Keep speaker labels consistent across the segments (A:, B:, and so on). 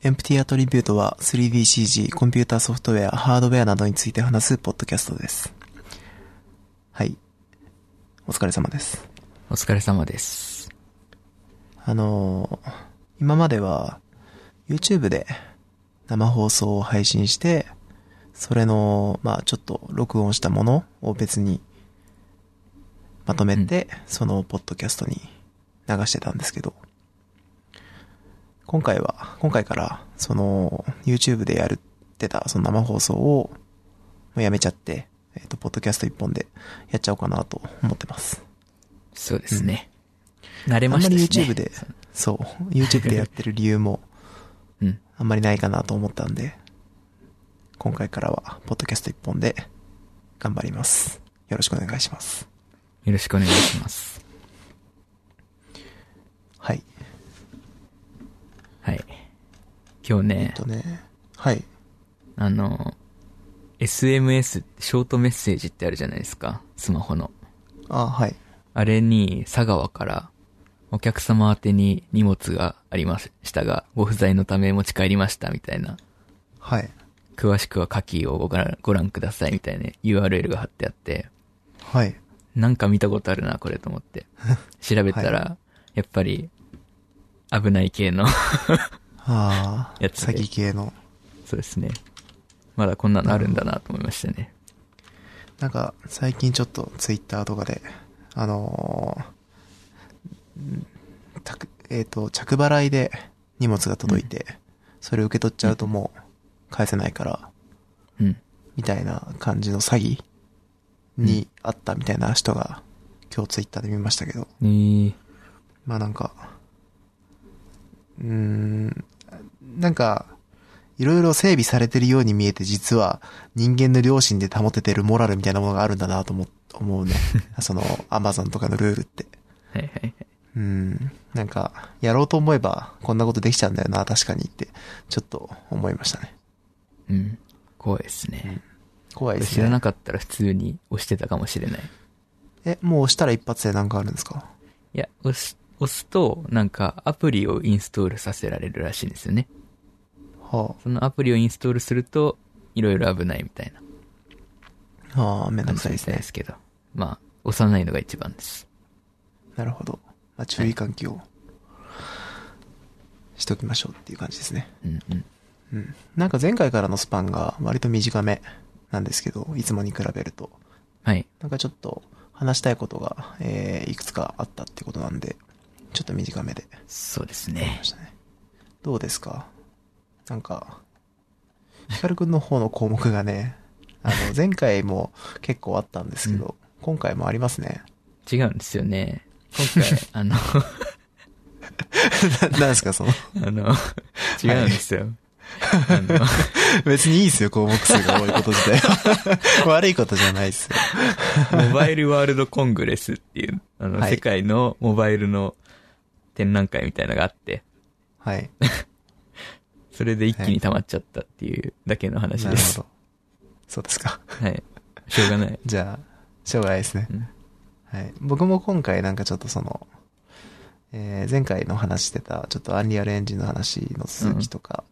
A: エンプティアトリビュートは 3DCG、コンピューターソフトウェア、ハードウェアなどについて話すポッドキャストです。はい。お疲れ様です。
B: お疲れ様です。
A: あのー今までは YouTube で生放送を配信して、それの、まあちょっと録音したものを別にまとめて、そのポッドキャストに流してたんですけど、今回は、今回から、その、YouTube でやるってた、その生放送を、もうやめちゃって、えっ、と、ポッドキャスト一本でやっちゃおうかなと思ってます。
B: そうですね。慣れ
A: あんまり
B: ましたしね。
A: YouTube で、そう、YouTube でやってる理由も、
B: うん。
A: あんまりないかなと思ったんで、今回からは、ポッドキャスト一本で、頑張ります。よろしくお願いします。
B: よろしくお願いします。
A: はい。
B: はい。今日
A: え
B: ね
A: っ、とね、はい。
B: あの、SMS、ショートメッセージってあるじゃないですか。スマホの。
A: あ、はい。
B: あれに、佐川から、お客様宛てに荷物がありましたが、ご不在のため持ち帰りましたみたいな。
A: はい。
B: 詳しくは下記をご覧ご覧くださいみたいな URL が貼ってあって、
A: はい。
B: なんか見たことあるな、これと思って。調べたら、やっぱり、危ない系の、
A: ああ、
B: やつで
A: 詐欺系の。
B: そうですね。まだこんなのあるんだなと思いましたね。
A: なんか、最近ちょっとツイッターとかで、あのーんたくえっ、と、着払いで荷物が届いて、それ受け取っちゃうともう返せないから、
B: うん。
A: みたいな感じの詐欺にあったみたいな人が、今日ツイッターで見ましたけど、
B: えー、
A: まあなんか、うーん、なんか、いろいろ整備されてるように見えて実は人間の良心で保ててるモラルみたいなものがあるんだなと思思うね。その、アマゾンとかのルールって。
B: はいはいはい。
A: うん。なんか、やろうと思えばこんなことできちゃうんだよな、確かにって、ちょっと思いましたね。
B: うん。怖いですね。
A: 怖いです
B: 知らな
A: ね。
B: かったら普通に押してたかもしれない。
A: え、もう押したら一発でなんかあるんですか？
B: いや、押す、押すと、なんかアプリをインストールさせられるらしいんですよね。
A: は
B: そのアプリをインストールすると、いろいろ危ないみたいな
A: あ。はあ、めんどくさいですね。
B: ですけど。まあ、押さないのが一番です。
A: なるほど。まあ、注意喚起をしときましょうっていう感じですね。
B: うんうん。
A: うん。なんか前回からのスパンが割と短めなんですけど、いつもに比べると。
B: はい。
A: なんかちょっと話したいことが、えー、いくつかあったってことなんで、ちょっと短めで
B: そうですね
A: ね。どうですか？なんか、ヒカルくんの方の項目がね、あの、前回も結構あったんですけど、今回もありますね。
B: 違うんですよね。今回、あの、
A: ななんですかその、
B: あの、違うんですよ。
A: 別にいいですよ、項目数が多いこと自体は。悪いことじゃないですよ。
B: モバイルワールドコングレスっていう、あの、
A: はい
B: 世界のモバイルの展覧会みたいなのがあって、
A: はい。
B: それで一気に溜まっちゃったっていうだけの話です。
A: なるほど。そうですか。
B: はい。しょうがない。
A: じゃあ、しょうがないですね
B: う。ん
A: はい。僕も今回なんかちょっとその、えー前回の話してた、ちょっとアンリアルエンジンの話の続きとか、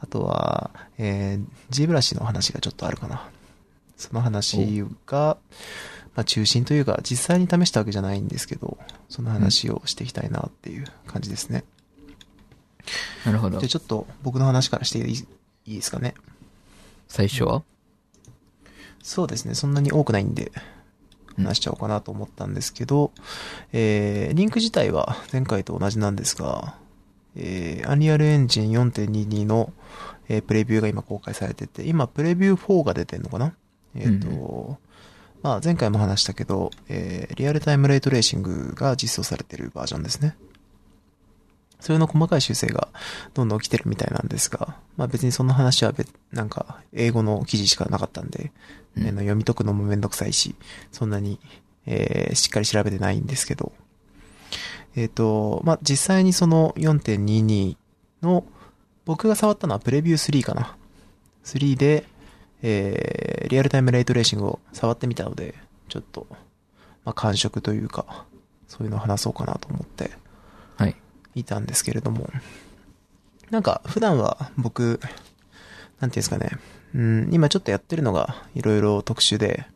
A: あとは、えー、G ブラシの話がちょっとあるかな。その話が、まあ中心というか、実際に試したわけじゃないんですけど、その話をしていきたいなっていう感じですね。
B: なるほど
A: じゃあ。ちょっと僕の話からしていいいいですかね？
B: 最初は？
A: そうですね。そんなに多くないんで、
B: うん
A: 話しちゃおうかなと思ったんですけど、えー、リンク自体は前回と同じなんですが、えー、アンリアルエンジン4.22の、えープレビューが今公開されてて、今プレビュー4が出てんのかな？えっ、と、
B: うん
A: まあ前回も話したけど、えー、リアルタイムレイトレーシングが実装されてるバージョンですね。それの細かい修正がどんどん起きてるみたいなんですが、まあ別にその話は別、なんか英語の記事しかなかったんで、
B: うん
A: あの読み解くのもめんどくさいし、そんなに、えーしっかり調べてないんですけど、えっ、と、まあ実際にその4.22の、僕が触ったのはプレビュー3かな。3で、えーリアルタイムレイトレーシングを触ってみたので、ちょっと、まあ感触というか、そういうのを話そうかなと思って、
B: はい。
A: いたんですけれども、なんか、普段は僕、なんていうんですかね。うん、今ちょっとやってるのが、いろいろ特殊で、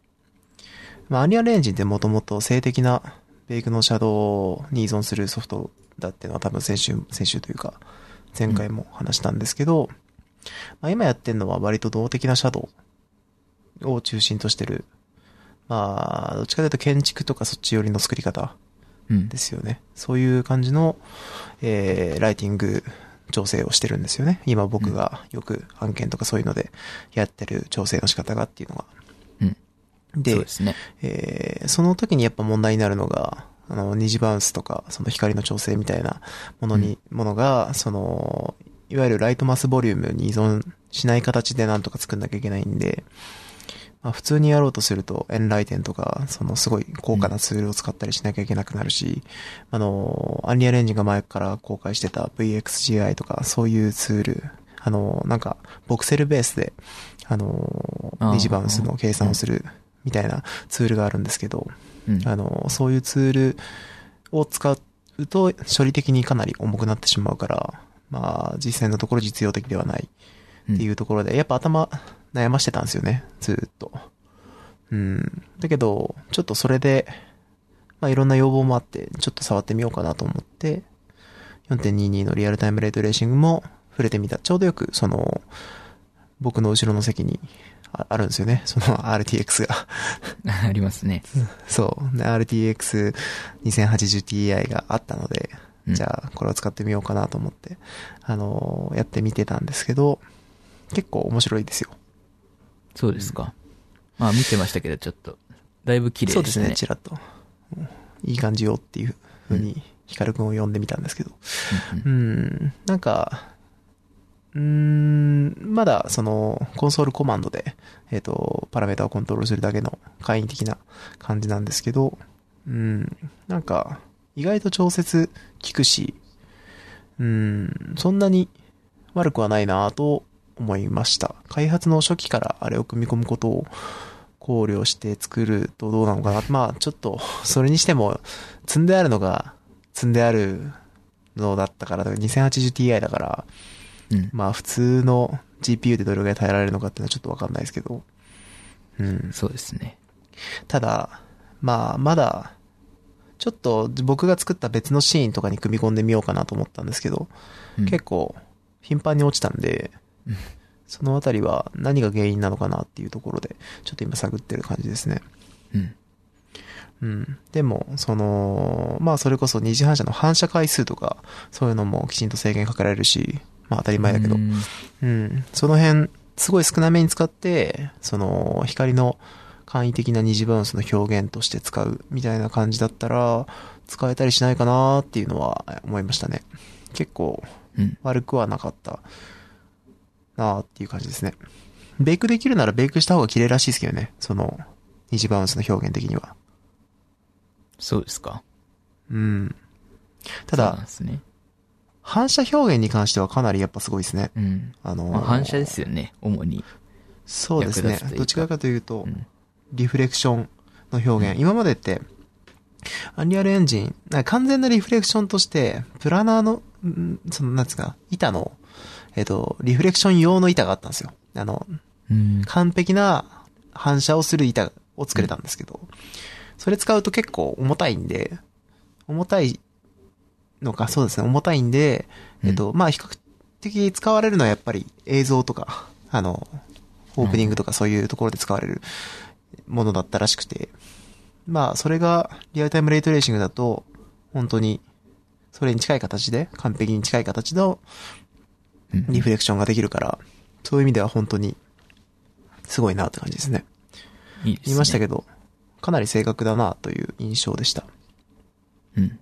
A: まあ、アニアレンジンってもともと静的なベイクのシャドウに依存するソフトだっていうのは多分先週、先週というか、前回も話したんですけど、まあ、今やってるのは割と動的なシャドウを中心としてる、まあ、どっちかというと建築とかそっち寄りの作り方
B: うん
A: で。すよね。そういう感じの、えー、ライティング調整をしてるんですよね。今僕がよく案件とかそういうのでやってる調整の仕方がっていうのが。
B: うん。
A: で、
B: そね。
A: えーその時にやっぱ問題になるのが、あの、二次バウンスとか、その光の調整みたいなものに、ものが、その、いわゆるライトマスボリュームに依存しない形でなんとか作んなきゃいけないんで、まあ普通にやろうとすると、エンライテンとか、そのすごい高価なツールを使ったりしなきゃいけなくなるし、あの、アンリアレンジンが前から公開してた VXGI とか、そういうツール、あの、なんか、ボクセルベースで、あの、二次バウンスの計算をするみたいなツールがあるんですけど、
B: うん。
A: あの、そういうツールを使うと処理的にかなり重くなってしまうから、まあ、実際のところ実用的ではないっていうところで、やっぱ頭悩ましてたんですよね、ずーっと。うん。だけど、ちょっとそれで、まあいろんな要望もあって、ちょっと触ってみようかなと思って、4.22のリアルタイムレートレーシングも触れてみた。ちょうどよく、その、僕の後ろの席にああるんですよね、その RTX が。
B: ありますね。
A: そう。で RTX2080Ti があったので、
B: うん
A: じゃあこれを使ってみようかなと思って、あのーやってみてたんですけど、結構面白いですよ。
B: そうですか。まあ見てましたけど、ちょっと、だいぶ綺麗でね。
A: そうですすね、ちらっと。うんいい感じよっていう風に、ヒカルくんを呼んでみたんですけど。
B: うんうん
A: うん、なんか、うーん、まだその、コンソールコマンドで、えっ、と、パラメータをコントロールするだけの簡易的な感じなんですけど、うん、なんか、意外と調節効くし、うん、そんなに悪くはないなと思いました。開発の初期からあれを組み込むことを考慮して作るとどうなのかな。まあ、ちょっと、それにしても、積んであるのが、積んであるのだったから、だから 2080Ti だから、
B: うん。
A: まあ普通の GPU でどれぐらい耐えられるのかっていうのはちょっとわかんないですけど。うん。
B: そうですね。
A: ただ、まあまだ、ちょっと僕が作った別のシーンとかに組み込んでみようかなと思ったんですけど、
B: うん
A: 結構頻繁に落ちたんで、
B: うん
A: そのあたりは何が原因なのかなっていうところで、ちょっと今探ってる感じですね。
B: うん。
A: うん。でも、その、まあそれこそ二次反射の反射回数とか、そういうのもきちんと制限かけられるし、まあ当たり前だけど
B: う、ん
A: うん。その辺、すごい少なめに使って、その、光の簡易的な二次バウンスの表現として使うみたいな感じだったら、使えたりしないかなっていうのは思いましたね。結構
B: うん。
A: 悪くはなかったなっていう感じですね。ベイクできるならベイクした方が綺麗らしいですけどね。その、二次バウンスの表現的には。
B: そうですか。
A: うん。ただ、
B: ね。
A: 反射表現に関してはかなりやっぱすごいですね。
B: うん。
A: あのー
B: まあ、反射ですよね、主に。
A: そうですねどっちかというと、
B: うん。
A: リフレクションの表現。今までって、アンリアルエンジン、完全なリフレクションとして、プラナーの、んその、なんつうか、板の、えっ、と、リフレクション用の板があったんですよ。あの、
B: うん。
A: 完璧な反射をする板を作れたんですけど、それ使うと結構重たいんで、重たいのか、そうですね、重たいんで、えっ、と、まあ、比較的使われるのはやっぱり映像とか、あの、オープニングとかそういうところで使われるものだったらしくて、まあ、それがリアルタイムレイトレーシングだと、本当に、それに近い形で、完璧に近い形の
B: うん
A: リフレクションができるから、そういう意味では本当に、すごいなって感じですね。
B: いいですね。
A: 言いましたけど、かなり正確だなという印象でした。
B: うん。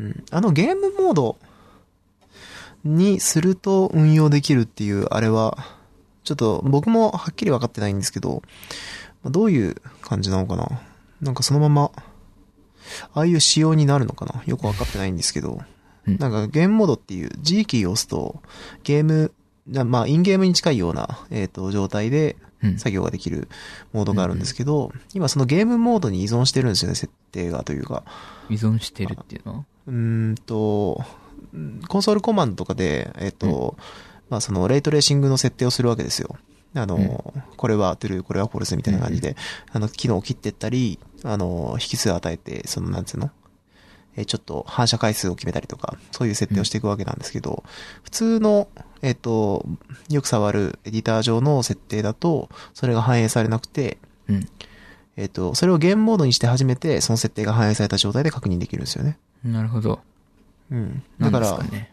A: うん。あのゲームモードにすると運用できるっていうあれは、ちょっと僕もはっきり分かってないんですけど、まあどういう感じなのかな？なんかそのまま、ああいう仕様になるのかな？よく分かってないんですけど、
B: うん。
A: なんかゲームモードっていう G キーを押すと、ゲーム、なまあインゲームに近いような、えっ、と、状態で
B: うん。
A: 作業ができるモードがあるんですけど、今そのゲームモードに依存してるんですよね、設定がというか。
B: 依存してるっていうの？は
A: うーんと、うんコンソールコマンドとかで、えっ、と、まあそのレイトレーシングの設定をするわけですよ。あの、これはトゥルー、これはフォルスみたいな感じで、あの、機能を切ってったり、あの、引数を与えて、その、なんつうの？えーちょっと反射回数を決めたりとか、そういう設定をしていくわけなんですけど、普通の、えっ、と、よく触るエディター上の設定だと、それが反映されなくて、
B: うん。
A: えっ、と、それをゲームモードにして初めて、その設定が反映された状態で確認できるんですよね。
B: なるほど。
A: うん。
B: な
A: だから、
B: ね。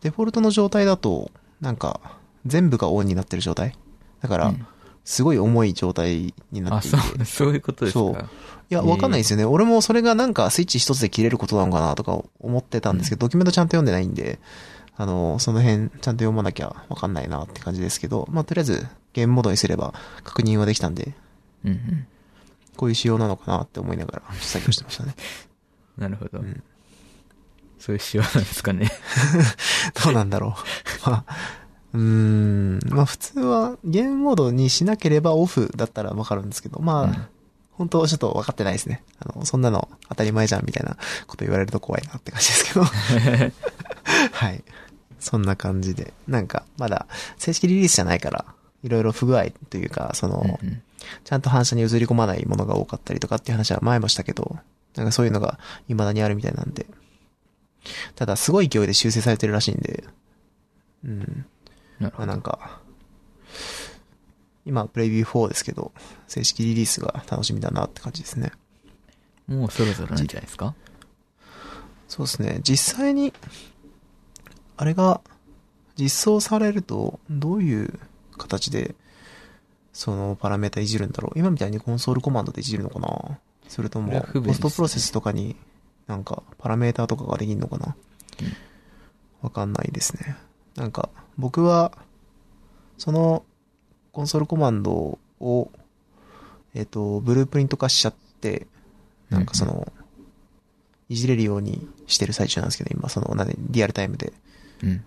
A: デフォルトの状態だと、なんか、全部がオンになってる状態。だから、
B: うん
A: すごい重い状態になっ
B: あ、
A: ていて。
B: そう、そういうことです
A: そう
B: か。
A: いや、わかんないですよね。俺もそれがなんかスイッチ一つで切れることなのかなとか思ってたんですけど、ドキュメントちゃんと読んでないんで、あの、その辺ちゃんと読まなきゃわかんないなって感じですけど、まあ、とりあえずゲームモードにすれば確認はできたんで、
B: うんうん。
A: こういう仕様なのかなって思いながら作業してましたね。
B: なるほど。
A: ん
B: そういう仕様なんですかね。
A: どうなんだろう。まあ、うーん、まあ普通はゲームモードにしなければオフだったらわかるんですけど、まあ、
B: うん
A: 本当ちょっと分かってないですね。あの、そんなの当たり前じゃんみたいなこと言われると怖いなって感じですけど。はい。そんな感じで。なんか、まだ正式リリースじゃないから、いろいろ不具合というか、その、
B: うんうん
A: ちゃんと反射に映り込まないものが多かったりとかっていう話は前もしたけど、なんかそういうのが未だにあるみたいなんで。ただ、すごい勢いで修正されてるらしいんで、うん。
B: なるほど。
A: まあなんか、今、プレビュー4ですけど、正式リリースが楽しみだなって感じですね。
B: もうそろそろなんじゃないですか？
A: そうですね。実際に、あれが実装されると、どういう形で、そのパラメータいじるんだろう？今みたいにコンソールコマンドでいじるのかな？それともポストプロセスとかになんかパラメータとかができるのかな？わかんないですね。なんか、僕は、そのコンソールコマンドを、えっ、と、ブループリント化しちゃって、なんかその、いじれるようにしてる最中なんですけど、今、その、なんで、リアルタイムで。
B: うん。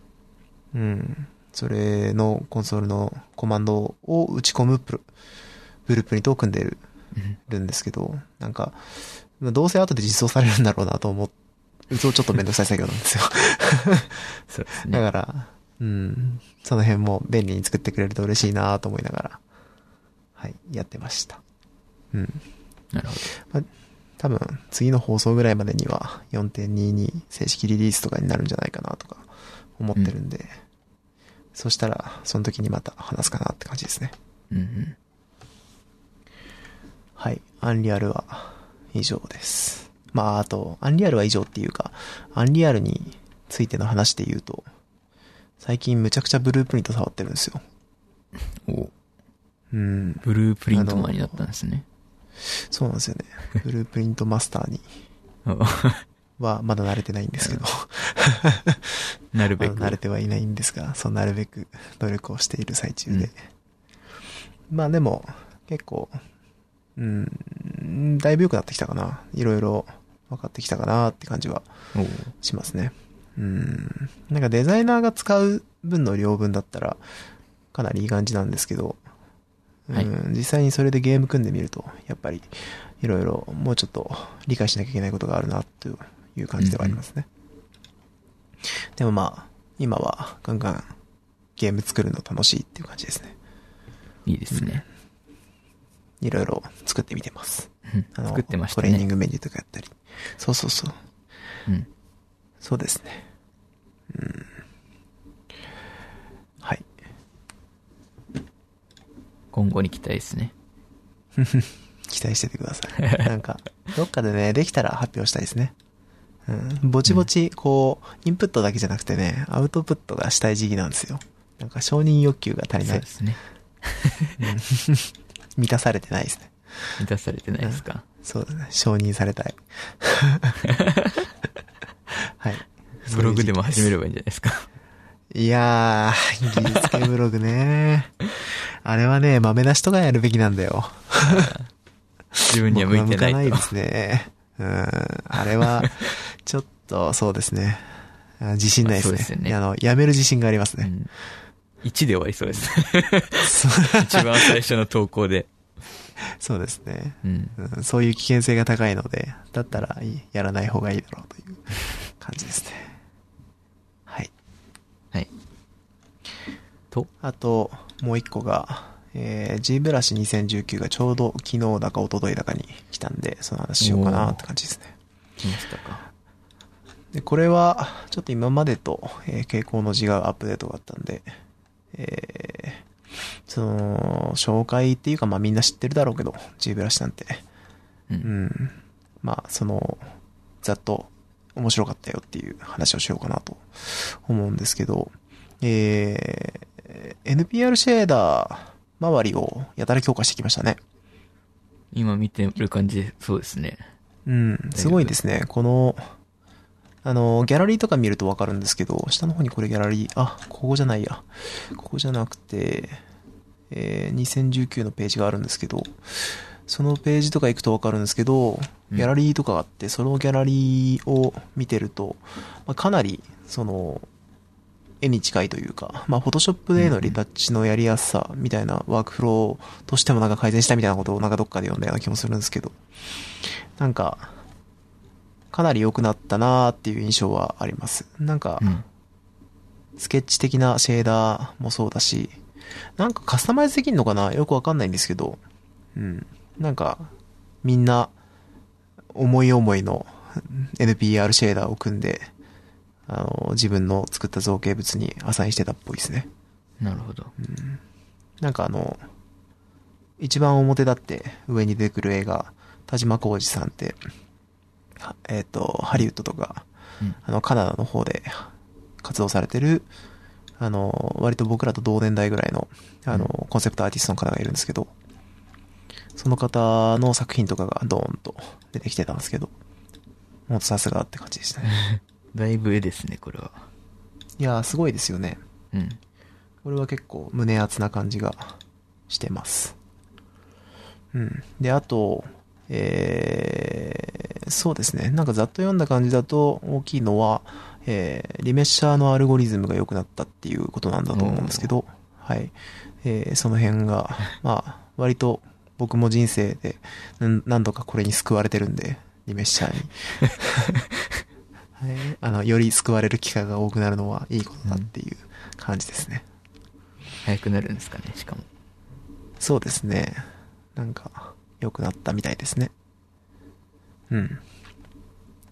A: うん。それのコンソールのコマンドを打ち込むプロブループリントを組んでる
B: うん
A: るんですけど、なんか、まあどうせ後で実装されるんだろうなと思うと、ちょっとめんどくさい作業なんですよ。
B: そうですね。
A: だから、うん。その辺も便利に作ってくれると嬉しいなと思いながら、はい、やってました。うん。
B: なるほ
A: 多分、次の放送ぐらいまでには4.22正式リリースとかになるんじゃないかなとか思ってるんで、そしたら、その時にまた話すかなって感じですね。
B: ど。うんうん。
A: はい。アンリアルは以上です。まあ、あと、アンリアルは以上っていうか、アンリアルについての話で言うと、最近むちゃくちゃブループリント触ってるんですよ。
B: お
A: うん。
B: ブループリントマンになったんですね。
A: そうなんですよね。ブループリントマスターに
B: お
A: はまだ慣れてないんですけど、
B: なるべく。
A: 慣れてはいないんですが、そうなるべく努力をしている最中で。まあでも、結構、うん、だいぶ良くなってきたかな。いろいろ分かってきたかなって感じはしますね。うん。なんかデザイナーが使う分の量分だったら、かなりいい感じなんですけど、うん、
B: はい
A: 実際にそれでゲーム組んでみると、やっぱり、いろいろもうちょっと理解しなきゃいけないことがあるな、という感じではありますね。でもまあ、今はガンガンゲーム作るの楽しいっていう感じですね。
B: いいですね。
A: いろいろ作ってみてます。
B: うん
A: あの
B: 作ってました
A: トレーニン
B: ね。
A: グメニューとかやったり。そうそうそう。
B: うん。
A: そうですね。うん。はい。
B: 今後に期待ですね。
A: 期待しててください。なんか、どっかでね、できたら発表したいですね。うん。ぼちぼち、こう、インプットだけじゃなくてね、アウトプットがしたい時期なんですよ。なんか承認欲求が足りない
B: そうで。すね。
A: 満たされてないですね。
B: 満たされてないですか。
A: そうだね。承認されたい。はい。
B: ブログでも始めれ
A: る。
B: ばいいんじゃないですか。
A: いやー、技術系ブログね。あれはね、豆なしとかやるべきなんだよ。
B: 自分には向いてない
A: 向かないで。すね。うん。あれは、ちょっと、そうですね。あ自信ないですね。
B: そうですよね
A: あの、やめる自信がありますね。
B: うん。1で終わりそうです。一番最初の投稿で。
A: そうですね、
B: うん。
A: うん。そういう危険性が高いので、だったらやらない方がいいだろうという感じですね。
B: と？
A: あと、もう一個が、えー、G ブラシ2019がちょうど昨日だか一昨日だかに来たんで、その話しようかなって感じですね。
B: 来ましたか。
A: で、これは、ちょっと今までと、えー傾向の違うアップデートがあったんで、えー、その、紹介っていうか、まあみんな知ってるだろうけど、G ブラシなんて。
B: う。
A: うんん。まあ、その、ざっと面白かったよっていう話をしようかなと思うんですけど、えー、NPR シェーダー周りをやたら強化してきましたね。
B: 今見てる感じ、そうですね。
A: うん、すごいですね。この、あの、ギャラリーとか見るとわかるんですけど、下の方にこれギャラリー、あ、ここじゃないや。ここじゃなくて、えー、2019のページがあるんですけど、そのページとか行くとわかるんですけど、ギャラリーとかがあって、そのギャラリーを見てると、まあ、かなり、その、絵に近いというか、まあ、フォトショップでのリタッチのやりやすさみたいなワークフローとしてもなんか改善したみたいなことをなんかどっかで読んだような気もするんですけど、なんか、かなり良くなったなーっていう印象はあります。なんか
B: う、ん。
A: スケッチ的なシェーダーもそうだし、なんかカスタマイズできんのかな？よくわかんないんですけど、うん。なんか、みんな、思い思いの NPR シェーダーを組んで、あの、自分の作った造形物にアサインしてたっぽいですね。
B: なるほど。
A: なんかあの、一番表立って上に出てくる映画、田島浩二さんって、はえっ、と、ハリウッドとか、
B: うん。
A: あの、カナダの方で活動されてる、あの、割と僕らと同年代ぐらいの、あの、コンセプトアーティストの方がいるんですけど、その方の作品とかがドーンと出てきてたんですけど、もっとさすがって感じでしたね。
B: だいぶ絵ですね、これは。
A: いやー、すごいですよね。
B: うん。
A: これは結構胸熱な感じがしてます。うん。で、あと、えー、そうですね。なんかざっと読んだ感じだと大きいのは、えー、リメッシャーのアルゴリズムが良くなったっていうことなんだと思うんですけど、はい。えー、その辺が、まあ、割と僕も人生で何何度かこれに救われてるんで、リメッシャーに。はい、あの、より救われる機会が多くなるのはいいことだっていう感じですね。
B: 早くなるんですかね、しかも。
A: そうですね。なんか、良くなったみたいですね。うん。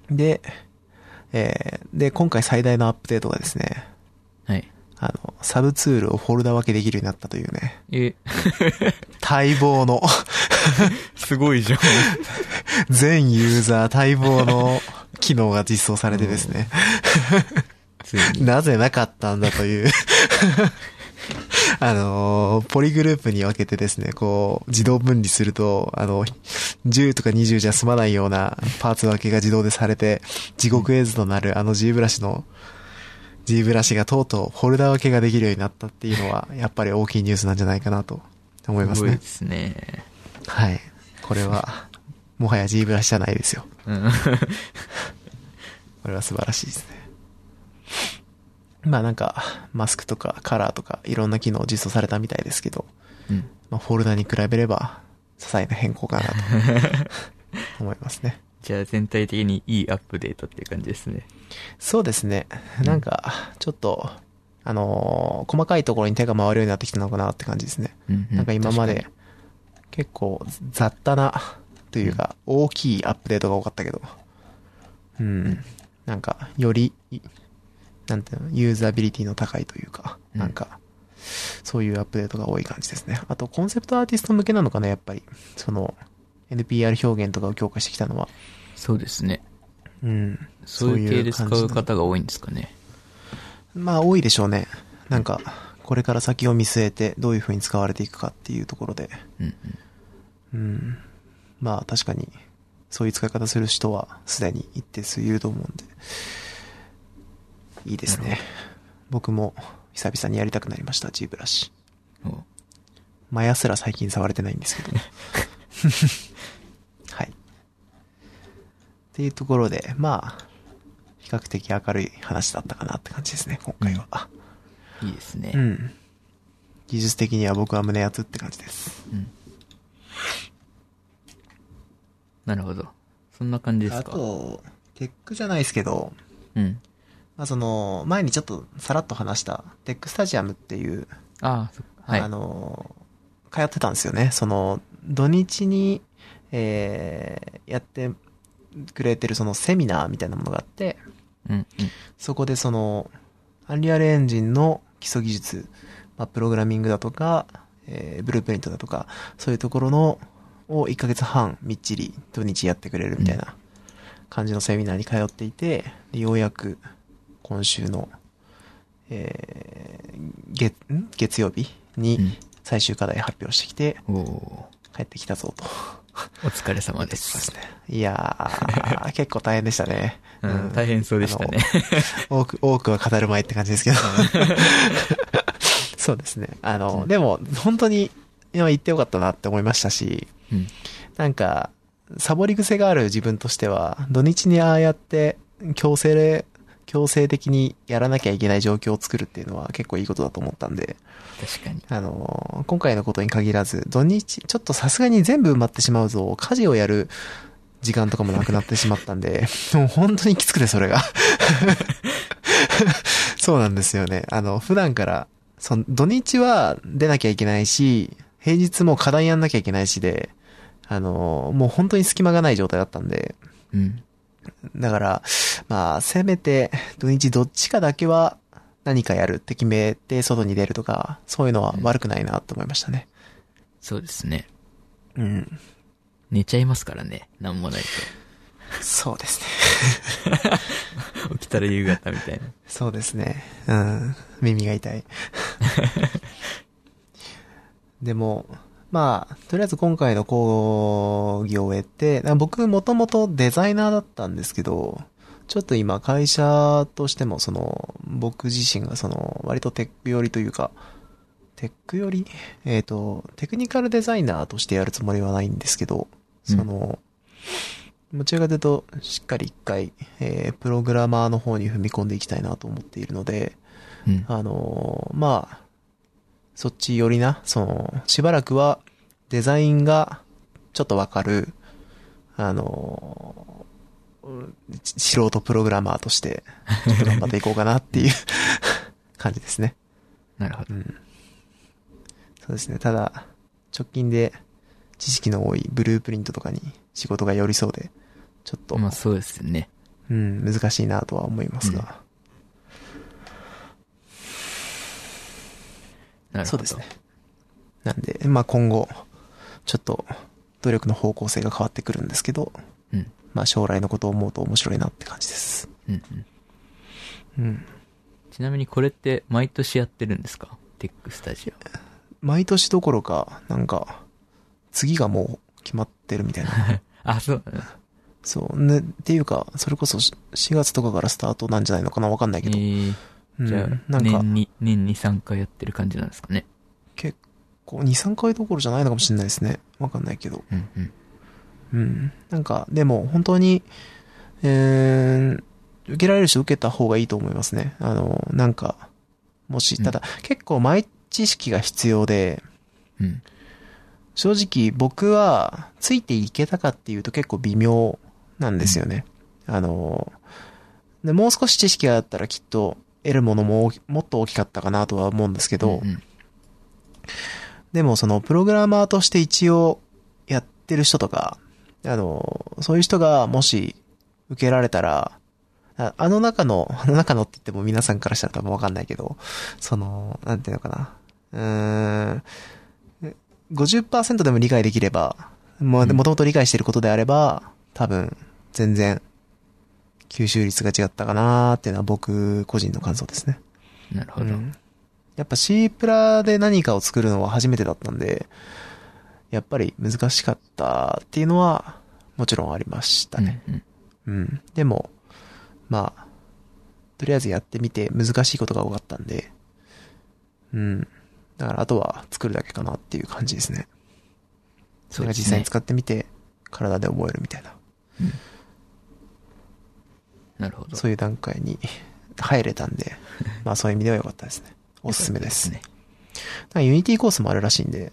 A: で、えー、で、今回最大のアップデートがですね、
B: はい。
A: あの、サブツールをフォルダ分けできるようになったというね、
B: え、
A: 待望の、
B: すごいじゃん。
A: 全ユーザー待望の機能が実装されてですね。なぜなかったんだという。あのーポリグループに分けてですね、こう、自動分離すると、あの、10とか20じゃ済まないようなパーツ分けが自動でされて、地獄絵図となるあの G ブラシの、G ブラシがとうとうフォルダ分けができるようになったっていうのは、やっぱり大きいニュースなんじゃないかなと思いますすね
B: ごいで。すね。
A: はい。これは、もはや G ブラシじゃないですよ。
B: うん。
A: これは素晴らしいですね。まあなんか、マスクとかカラーとかいろんな機能実装されたみたいですけど、
B: うん。
A: まあ、フォルダに比べれば、些細な変更かなと思いますね。
B: じゃあ全体的にいいアップデートっていう感じですね。
A: そうですね。なんか、ちょっと、あのー細かいところに手が回るようになってきたのかなって感じですね。
B: うん、う
A: なんか今まで結構雑多な、というか、大きいアップデートが多かったけど、うん。なんか、より、いなんていうの、ユーザビリティの高いというか、
B: うん
A: なんか、そういうアップデートが多い感じですね。あと、コンセプトアーティスト向けなのかな、やっぱり。その、NPR 表現とかを強化してきたのは。
B: にそうですね。
A: うん。
B: そういう系で使
A: そう
B: 方が多いんですかね。
A: まあ、多いでしょうね。なんか、これから先を見据えて、どういう風に使われていくかっていうところで。
B: うん、うん。
A: うん。まあ確かに、そういう使い方する人はすでに一定数いると思うんで、いいですね。僕も久々にやりたくなりました、G ブラシ。
B: お
A: マヤすら最近触れてないんですけど。はい。っていうところで、まあ、比較的明るい話だったかなって感じですね、今回は。
B: いいですね。
A: うん。技術的には僕は胸熱って感じです。
B: うん。なるほど。そんな感じです
A: あ
B: か。
A: と、テックじゃないですけど、
B: うん。
A: まあ、その、前にちょっとさらっと話した、テックスタジアムっていう、
B: ああ、そっか。はい。
A: あの、通ってたんですよね。その、土日に、えー、やってくれてるそのセミナーみたいなものがあって、
B: うん、うん。
A: そこでその、アンリアルエンジンの基礎技術、まあ、プログラミングだとか、えー、ブループリントだとか、そういうところの、を1ヶ月半みっちり土日やってくれるみたいな感じのセミナーに通っていて、でようやく今週の、えー、月、ん？月曜日に
B: うん
A: 最終課題発表してきて、帰ってきたぞと。
B: ー お疲れ様で。
A: そうですすね。いやー、結構大変でしたね。
B: うん、大変そうでしたね。
A: 多く、多くは語る前って感じですけど。そうですね。あの、
B: うん
A: でも、本当に、今言ってよかったなって思いましたし、
B: うん。
A: なんか、サボり癖がある自分としては、土日にああやって、強制で、強制的にやらなきゃいけない状況を作るっていうのは結構いいことだと思ったんで、
B: 確かに。
A: あの、今回のことに限らず、土日、ちょっとさすがに全部埋まってしまうぞ、家事をやる時間とかもなくなってしまったんで、もう本当にきつくて、それが。そうなんですよね。あの、普段から、その、土日は出なきゃいけないし、平日も課題やんなきゃいけないしで、あの、もう本当に隙間がない状態だったんで、
B: うん。
A: だから、まあ、せめて、土日どっちかだけは何かやるって決めて外に出るとか、そういうのは悪くないなと思いましたね。
B: そうですね。
A: うん。
B: 寝ちゃいますからね。なんもない
A: そうですね。
B: と。起きたら夕方みたいな。
A: そうですね。うん。耳が痛い。でも、まあ、とりあえず今回の講義を終えて、僕もともとデザイナーだったんですけど、ちょっと今会社としてもその、僕自身がその、割とテック寄りというか、テック寄り？えっ、と、テクニカルデザイナーとしてやるつもりはないんですけど、その、どちらかというと、しっかり一回、えー、プログラマーの方に踏み込んでいきたいなと思っているので、
B: うん。
A: あのーまあ、そっち寄りな、その、しばらくはデザインがちょっとわかる、あのーうん素人プログラマーとして、ちょっと頑張っていこうかなっていう 感じですね。
B: なるほど。
A: うん。そうですね。ただ、直近で知識の多いブループリントとかに仕事が寄りそうで、ちょっと、
B: まあそうですよね。
A: うん、難しいなとは思いますが。
B: なるほど。
A: そうですね。。なんで、まあ今後、ちょっと、努力の方向性が変わってくるんですけど、
B: うん。
A: まあ将来のことを思うと面白いなって感じです。
B: うんうん。
A: うん。
B: ちなみにこれって毎年やってるんですか？テックスタジ
A: 毎年どころか、なんか、次がもう決まってるみたいな。
B: オ。あ、そう。
A: そう。ね、っていうか、それこそ4月とかからスタートなんじゃないのかな？わかんないけど。
B: えー、
A: うん、
B: じゃあ、
A: なんか、
B: 年に、年に3回やってる感じなんですかね。
A: 結構、2、3回どころじゃないのかもしれないですね。わかんないけど。
B: うんうん。
A: うん。なんか、でも、本当に、えー、受けられる人受けた方がいいと思いますね。あの、なんか、もし、ただ、結構前知識が必要で、
B: うん。
A: 正直僕は、ついていけたかっていうと結構微妙なんですよね。あの、でもう少し知識があったらきっと得るものももっと大きかったかなとは思うんですけど、
B: うんうん。
A: でもそのプログラマーとして一応やってる人とか、あの、そういう人がもし受けられたら、ああの中の、あの中のって言っても皆さんからしたら多分わかんないけど、その、なんていうのかな。うーん、50%でも理解できれば、も
B: うん。
A: ともと理解していることであれば、多分、全然、吸収率が違ったかなーっていうのは僕個人の感想ですね。
B: なるほど。
A: うんやっぱ C プラで何かを作るのは初めてだったんで、やっぱり難しかったっていうのは、もちろんありましたね。
B: うんうん
A: うん。でも、まあ、とりあえずやってみて難しいことが多かったんで、うん。だからあとは作るだけかなっていう感じですね。それが実際に使ってみて、体で覚えるみたいな、
B: なるほど。
A: そういう段階に入れたんで、まあそういう意味では良かったですね。おすすめです。
B: ね。
A: なんか Unity コースもあるらしいんで、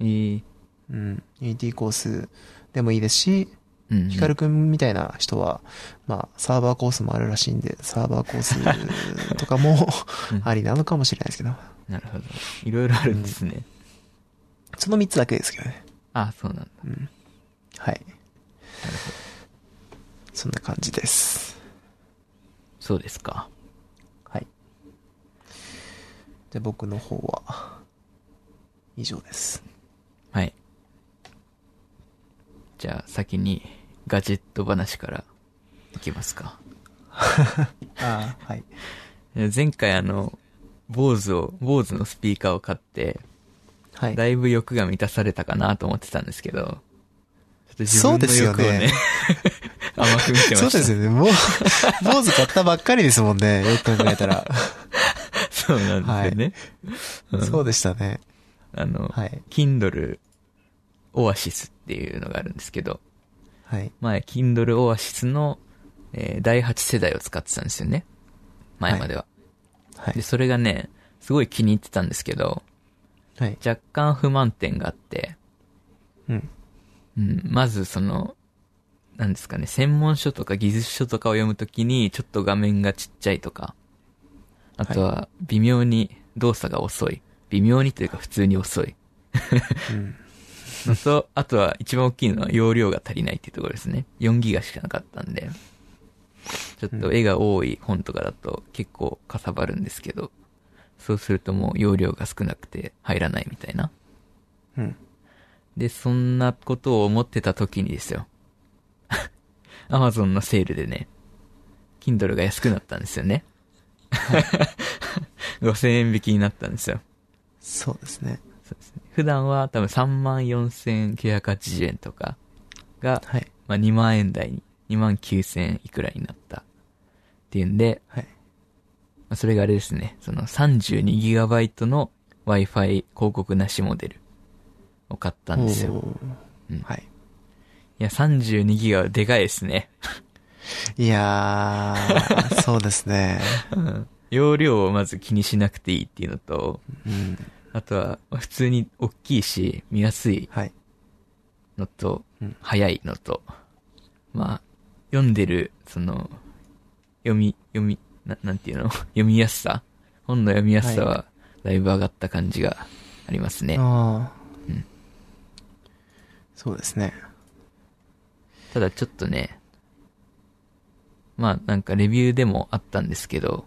B: えー、
A: うん。 Unity コースでもいいですし、
B: うん、うん。
A: ヒカルくんみたいな人は、まあ、サーバーコースもあるらしいんで、サーバーコースとかも
B: うん
A: ありなのかもしれないですけど、
B: なるほど。いろいろあるんですね。
A: その3つだけですけどね。
B: あ、そうなんだ。
A: うん。はい。そんな感じです。
B: そうですか。
A: はい。じゃあ僕の方は、以上です。
B: はい。じゃあ先にガジェット話からいきますか。
A: ああ、はい。
B: 前回あの、坊主を、坊主のスピーカーを買って、
A: はい。
B: だいぶ欲が満たされたかなと思ってたんですけど、ちょっと自
A: そう
B: 分の
A: ですよね
B: 欲をね、甘く見てました。
A: そうですよね。もう、坊主買ったばっかりですもんね。よく考えたら。
B: そうなんですよね。うん
A: そうでしたね。
B: あの、
A: はい。
B: Kindle Oasis っていうのがあるんですけど、
A: はい。
B: 前、Kindle Oasis の、えー第8世代を使ってたんですよね。前までは。で、
A: はい。
B: それがね、すごい気に入ってたんですけど、
A: はい。
B: 若干不満点があって、
A: うん。
B: うん、まずその、なんですかね、専門書とか技術書とかを読むときに、ちょっと画面がちっちゃいとか、あとは、微妙に動作が遅い。微妙にというか普通に遅い。
A: う
B: と、あとは一番大きいのは容量が足りないっていうところですね。4ギガしかなかったんで、ちょっと絵が多い本とかだと結構かさばるんですけど、そうするともう容量が少なくて入らないみたいな。
A: うん。
B: で、そんなことを思ってた時にですよ。アマゾンのセールでね、Kindle が安くなったんですよね。5000円引きになったんですよ。
A: そうですね。
B: そうですね。普段は多分34,980円とかが、
A: はい。
B: まあ、2万円台に、2万9000円いくらになったっていうんで、
A: はい。
B: まあ、それがあれですね、その 32GB の Wi-Fi 広告なしモデルを買ったんですよ。うん
A: はい。
B: いや、32ギガはでかいですね。
A: いやー、そうですね。
B: うん容量をまず気にしなくていいっていうのと、
A: うん。
B: あとは、まあ普通に大きいし、見やすい
A: はい。
B: のと
A: うん、
B: 早いのと、まあ、読んでる、その、読み、読み、ななんていうの？読みやすさ？本の読みやすさは、だいぶ上がった感じがありますね。
A: ああ。
B: うん
A: そうですね。
B: ただちょっとね、まあなんかレビューでもあったんですけど、
A: はい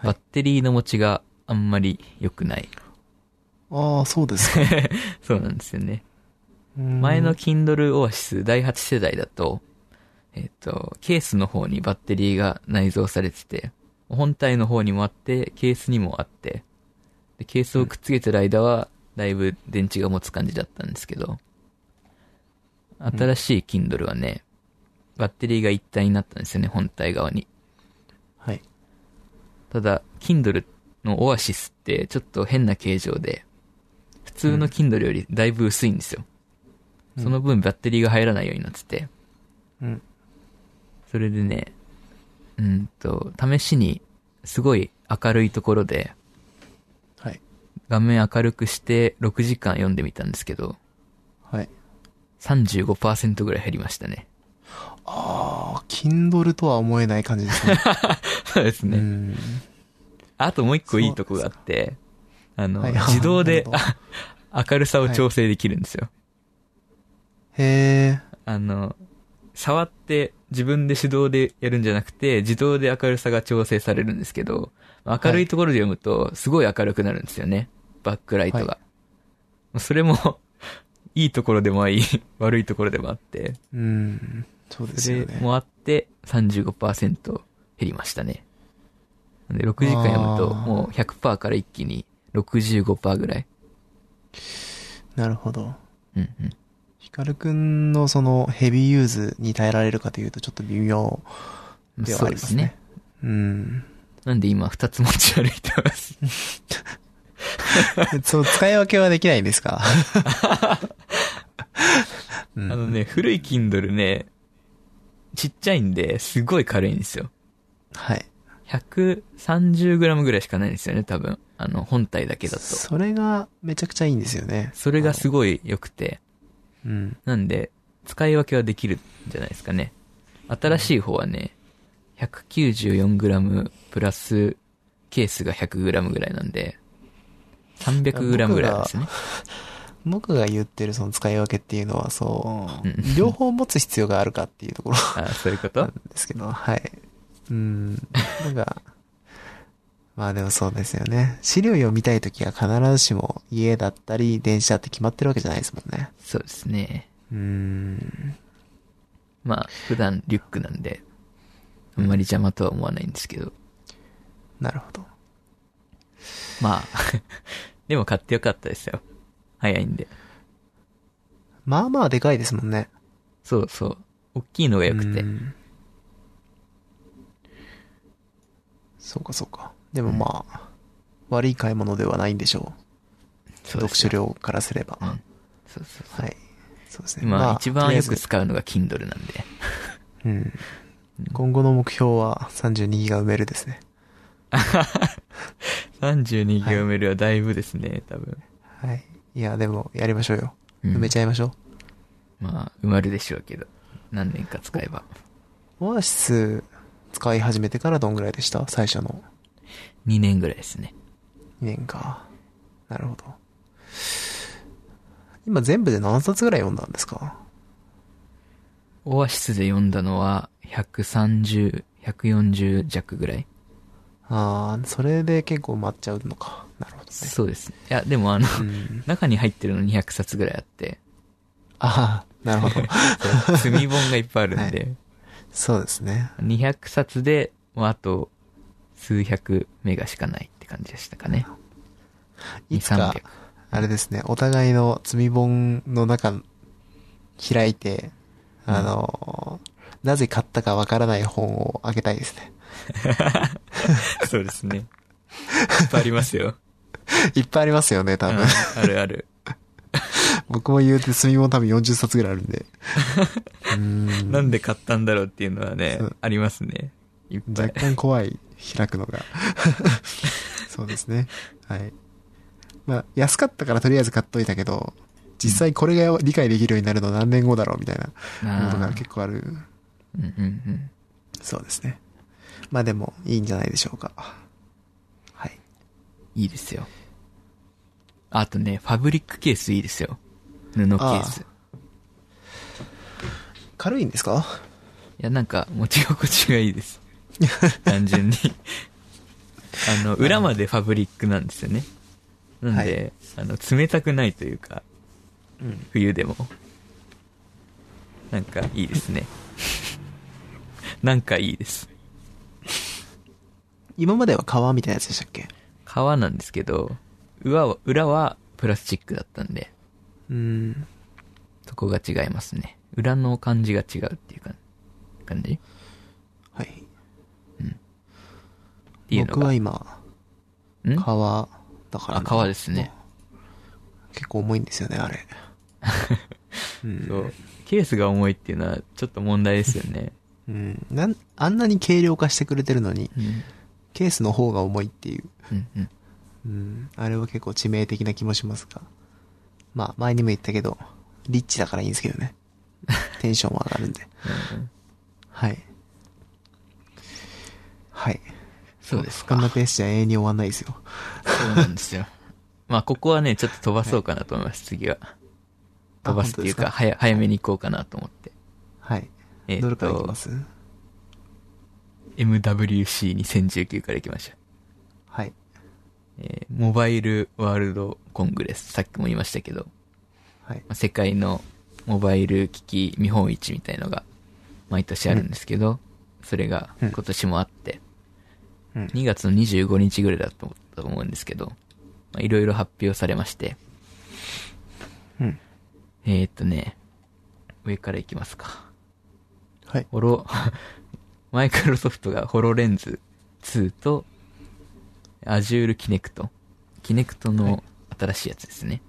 B: バッテリーの持ちがあんまり良くない。
A: ああ、そうですか。
B: そうなんですよね。
A: うん
B: 前の Kindle Oasis 第8世代だと、えっ、と、ケースの方にバッテリーが内蔵されてて、本体の方にもあって、ケースにもあって、でケースをくっつけてる間は、だいぶ電池が持つ感じだったんですけど、新しい Kindle はね、バッテリーが一体になったんですよね、本体側に。
A: はい。
B: ただ、Kindle の Oasis ってちょっと変な形状で、普通の Kindle よりだいぶ薄いんですよ。
A: うん
B: その分バッテリーが入らないようになってて、
A: うん。
B: それでね、うんと、試しに、すごい明るいところで、
A: はい。
B: 画面明るくして6時間読んでみたんですけど、
A: はい。
B: 35%ぐらい減りましたね。
A: ああ、Kindle とは思えない感じですね。
B: そうですね。
A: うん。
B: あともう一個いいとこがあって、あの、
A: はい
B: 自動で 明るさを調整できるんですよ。
A: へえ。
B: あの、触って自分で手動でやるんじゃなくて、自動で明るさが調整されるんですけど、明るいところで読むと、すごい明るくなるんですよね。バックライトが。それも、いいところでもあり、悪いところでもあって、
A: うん。そうです
B: それ
A: よね。
B: もあって35%減りましたね。で6時間読むと、もう100%から一気に65%ぐらい。
A: なるほど。
B: うんうん。
A: ヒカルくんのそのヘビーユーズに耐えられるかというとちょっと微妙ではありますね。うん。
B: なんで今2つ持ち歩いてます？
A: そう、使い分けはできないんですか？うん
B: あのね、古い Kindle ね、ちっちゃいんで、すごい軽いんですよ。
A: はい。
B: 130g ぐらいしかないんですよね、多分。あの、本体だけだと。
A: それがめちゃくちゃいいんですよね。
B: それがすごい良くて。
A: うん。
B: なんで、使い分けはできるんじゃないですかね。新しい方はね、194g プラスケースが 100g ぐらいなんで、300g ぐらいですね。
A: 僕が言ってるその使い分けっていうのはそう、
B: うん
A: 両方持つ必要があるかっていうところ
B: あそういうこと？
A: なんですけど、はい。うん。なんか、まあでもそうですよね。資料読みたいときは必ずしも家だったり電車って決まってるわけじゃないですもんね。
B: そうですね。
A: うーん。
B: まあ、普段リュックなんで、あんまり邪魔とは思わないんですけど。
A: なるほど。
B: まあ、でも買ってよかったですよ。早いんで。
A: まあまあでかいですもんね。
B: そうそう。大きいのが良くて
A: う。んそうかそうか。でもまあ、悪い買い物ではないんでしょう。
B: そう
A: 読書量からすれば。
B: うんそうそうそう。
A: はい。そうですね。
B: まあ、一番よく使うのが Kindle なんで。
A: うん。今後の目標は32ギガ埋めるですね。
B: 32ギガ埋めるはだいぶですね、多分。
A: はい。いや、でも、やりましょうよ。
B: うん
A: 埋めちゃいましょ
B: まあ、埋まるでしょうけど。何年か使えば。
A: う。オアシス使い始めてからどんぐらいでした？最初の
B: 2年ぐらいですね。
A: 2年か。なるほど。今全部で何冊ぐらい読んだんですか？
B: オアシスで読んだのは、130、140弱ぐらい。
A: ああ、それで結構埋まっちゃうのか。なるほどね。
B: そうですね。いや、でもあの、
A: うん。
B: 中に入ってるの200冊ぐらいあって、
A: ああ、なるほど。
B: 積み本がいっぱいあるんで、
A: そうですね。
B: 200冊で、もうあと、数百メガしかないって感じでしたかね。
A: いつか
B: 200、
A: あれですね、お互いの積み本の中、開いて、あの、なぜ買ったかわからない本をあげたいですね。
B: そうですね。いっぱいありますよ。
A: いっぱいありますよね、多
B: うん
A: 分。
B: あるある。
A: 僕も言うて積み本多分40冊ぐらいあるんで。ん
B: なんで買ったんだろうっていうのはねありますね。
A: 若。干怖い、開くのが。そうですね。はい。まあ、安かったからとりあえず買っといたけど、実際これが理解できるようになるの何年後だろうみたいなことが結構ある。
B: うんうんうん。
A: そうですね。まあでも、いいんじゃないでしょうか。はい。
B: いいですよ。あとね、ファブリックケースいいですよ。布ケース。い
A: 軽いんですか？
B: や、なんか、持ち心地がいいです。単純に。あの、裏までファブリックなんですよね。なんで、あの、冷たくないというか、
A: うん。
B: 冬でも。なんか、いいですね。なんかいいです。
A: 今までは革みたいなやつでしたっけ？
B: 革なんですけど、裏は、裏はプラスチックだったんで、
A: うーん。
B: そこが違いますね。裏の感じが違うっていうか感じ？
A: はい。
B: っていうのが。
A: 僕は今、
B: ん？
A: 革だからな。
B: あ革ですね。
A: 結構重いんですよね、あれ。うん。
B: そう。ケースが重いっていうのはちょっと問題ですよね。
A: うん。なん、あんなに軽量化してくれてるのに、
B: うん。
A: ケースの方が重いっていう。
B: うんうん。
A: うん。あれは結構致命的な気もしますが。まあ、前にも言ったけど、リッチだからいいんですけどね。テンションは上がるんで。
B: うん
A: はい。はい。
B: そうですか。
A: こんなペースじゃ永遠に終わんないですよ。
B: そうなんですよ。まあ、ここはね、ちょっと飛ばそうかなと思います、次は。飛ばすっていうか、早、早めに行こうかなと思って。
A: はい。
B: えっ、
A: どれからいき
B: と
A: ま、す
B: ？MWC2019 から行きましょう。
A: はい。
B: えーモバイルワールドコングレス。さっきも言いましたけど、
A: はい。
B: まあ世界のモバイル機器見本市みたいのが毎年あるんですけど、それが
A: うん
B: 今年もあって、
A: うん。
B: 2月の25日ぐらいだとと思うんですけど、まあいろいろ発表されまして、
A: うん。
B: えー、っとね、上から行きますか。
A: はい。
B: ホロ、マイクロソフトがホロレンズ2と、Azure Kinect、Kinect の新しいやつですね、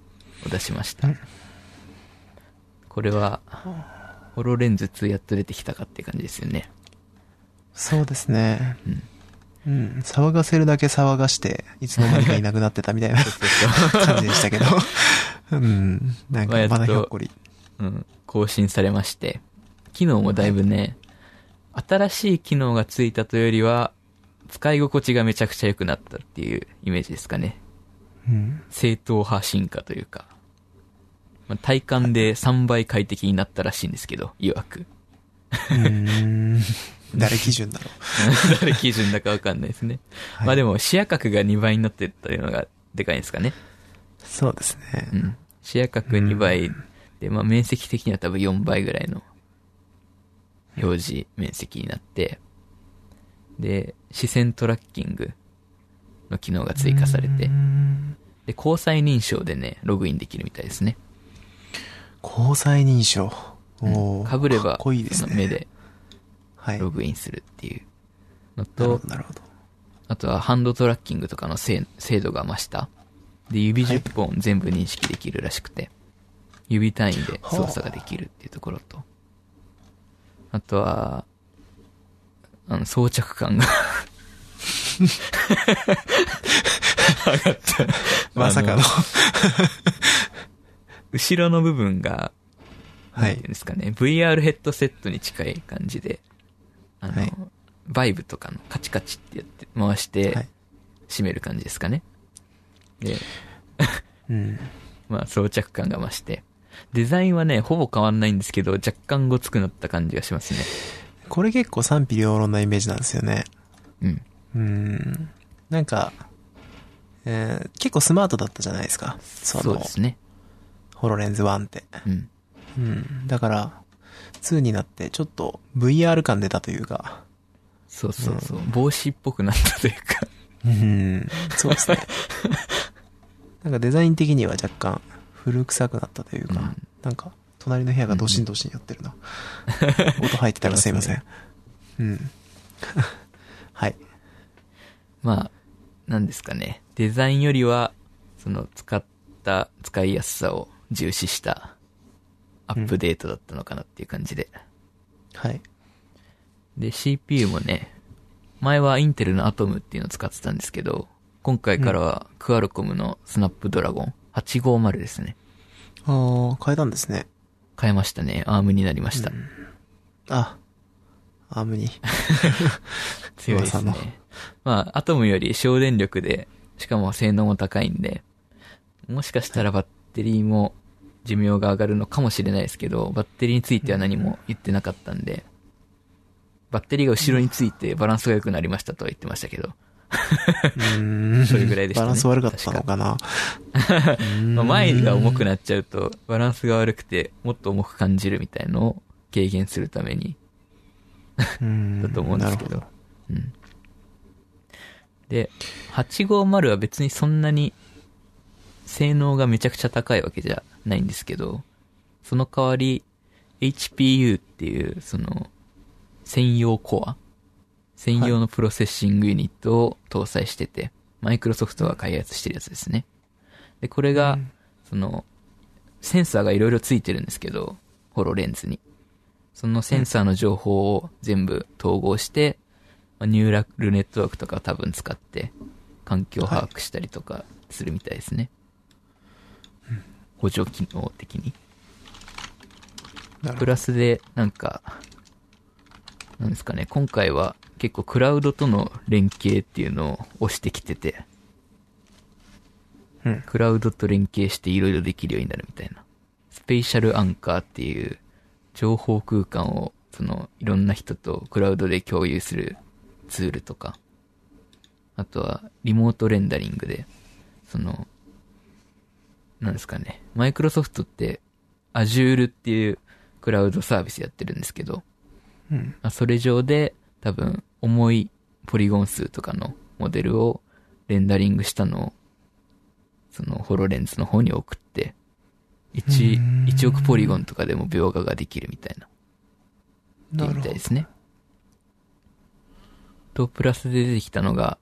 B: を出しました。
A: うん
B: これは、ホロレンズ2やっと出てきたかって感じですよね。
A: そうですね。
B: うん。
A: うん。騒がせるだけ騒がして、いつの間にかいなくなってたみたいな
B: そう。
A: 感じでしたけど。うん。なんか、まだひょっこり。
B: うん、更新されまして、機能もだいぶね、新しい機能がついたというよりは、使い心地がめちゃくちゃ良くなったっていうイメージですかね。
A: うん。
B: 正統派進化というか、まあ、体感で3倍快適になったらしいんですけど、曰く。
A: 誰基準だろ
B: 誰基準だかわかんないですね。
A: う。
B: まあで
A: も。
B: も視野角が2倍になってったというのがでかいんですかね。
A: そうですね
B: う。ん。視野角2倍で、まあ面積的には多分4倍ぐらいの表示面積になって、で、視線トラッキングの機能が追加されてで、交際認証でね、ログインできるみたいですね。
A: 交際認証？おー
B: かぶれば
A: いいですね。
B: 目で
A: はい。
B: ログインするっていうのと
A: なるほど。
B: あとはハンドトラッキングとかの精精度が増した。で、指10本全部認識できるらしくて、指単位で操作ができるっていうところと、あとは、あの、装着感が上がった。
A: まさかの
B: あ。後ろの部分が、
A: はい。
B: ですかね、VR ヘッドセットに近い感じで、あの、
A: はい
B: バイブとかのカチカチってやって、回して、
A: はい
B: 締める感じですかね。で、
A: うん。
B: まあ装着感が増して。デザインはね、ほぼ変わんないんですけど、若干ごつくなった感じがしますね。
A: これ結構賛否両論なイメージなんですよね。
B: うん。
A: うーん。なんか、えー結構スマートだったじゃないですか。その
B: そうで、すね。
A: ホロレンズ1って。
B: うん。
A: うん。だから、2になってちょっと VR 感出たというか。
B: そうそうそう。帽子っぽくなったというか。
A: うん。そうですね。なんかデザイン的には若干古臭くなったというか、
B: うん
A: なんか隣の部屋がドシンドシンやってるな。音入ってたらすいません。うん。はい。
B: まあ、なんですかね。デザインよりは、その使った使いやすさを重視したアップデートだったのかなっていう感じで。
A: はい。
B: で、CPU もね、前はインテルのアトムっていうのを使ってたんですけど、今回からはクアルコムのスナップドラゴン850ですね。
A: あー、変えたんですね。
B: 変えましたね。アームになりました。
A: あ、アームに。
B: 強いですね。まあ、アトムより省電力で、しかも性能も高いんで、もしかしたらバッテリーも寿命が上がるのかもしれないですけど、バッテリーについては何も言ってなかったんで、バッテリーが後ろについてバランスが良くなりましたとは言ってましたけど。それぐらいでしたね
A: バランス悪かったのかな。
B: まあ前が重く
A: な
B: なっちゃうと、バランスが悪くて、もっと重く感じるみたいのを軽減するために、だと思うんですけど。うん。で、850は別にそんなに性能がめちゃくちゃ高いわけじゃないんですけど、その代わり HPU っていうその専用コア、専用のプロセッシングユニットを搭載してて、マイクロソフトが開発してるやつですね。で、これが、その、センサーがいろいろついてるんですけど、ホロレンズに。そのセンサーの情報を全部統合して、まあニューラルネットワークとかを多分使って、環境を把握したりとかするみたいですね。補助機能的に。プラスで、なんか、なんですかね、今回は結構クラウドとの連携っていうのを押してきてて、
A: うん。
B: クラウドと連携していろいろできるようになるみたいな。スペーシャルアンカーっていう情報空間を、その、いろんな人とクラウドで共有するツールとか、あとはリモートレンダリングで、その、なんですかね、マイクロソフトって Azure っていうクラウドサービスやってるんですけど、
A: うん。
B: まあそれ上で多分重いポリゴン数とかのモデルをレンダリングしたのを、そのホロレンズの方に送って、1、
A: うん
B: 1億ポリゴンとかでも描画ができるみたいな、
A: な
B: みたいで。すね。と、プラスで出てきたのが、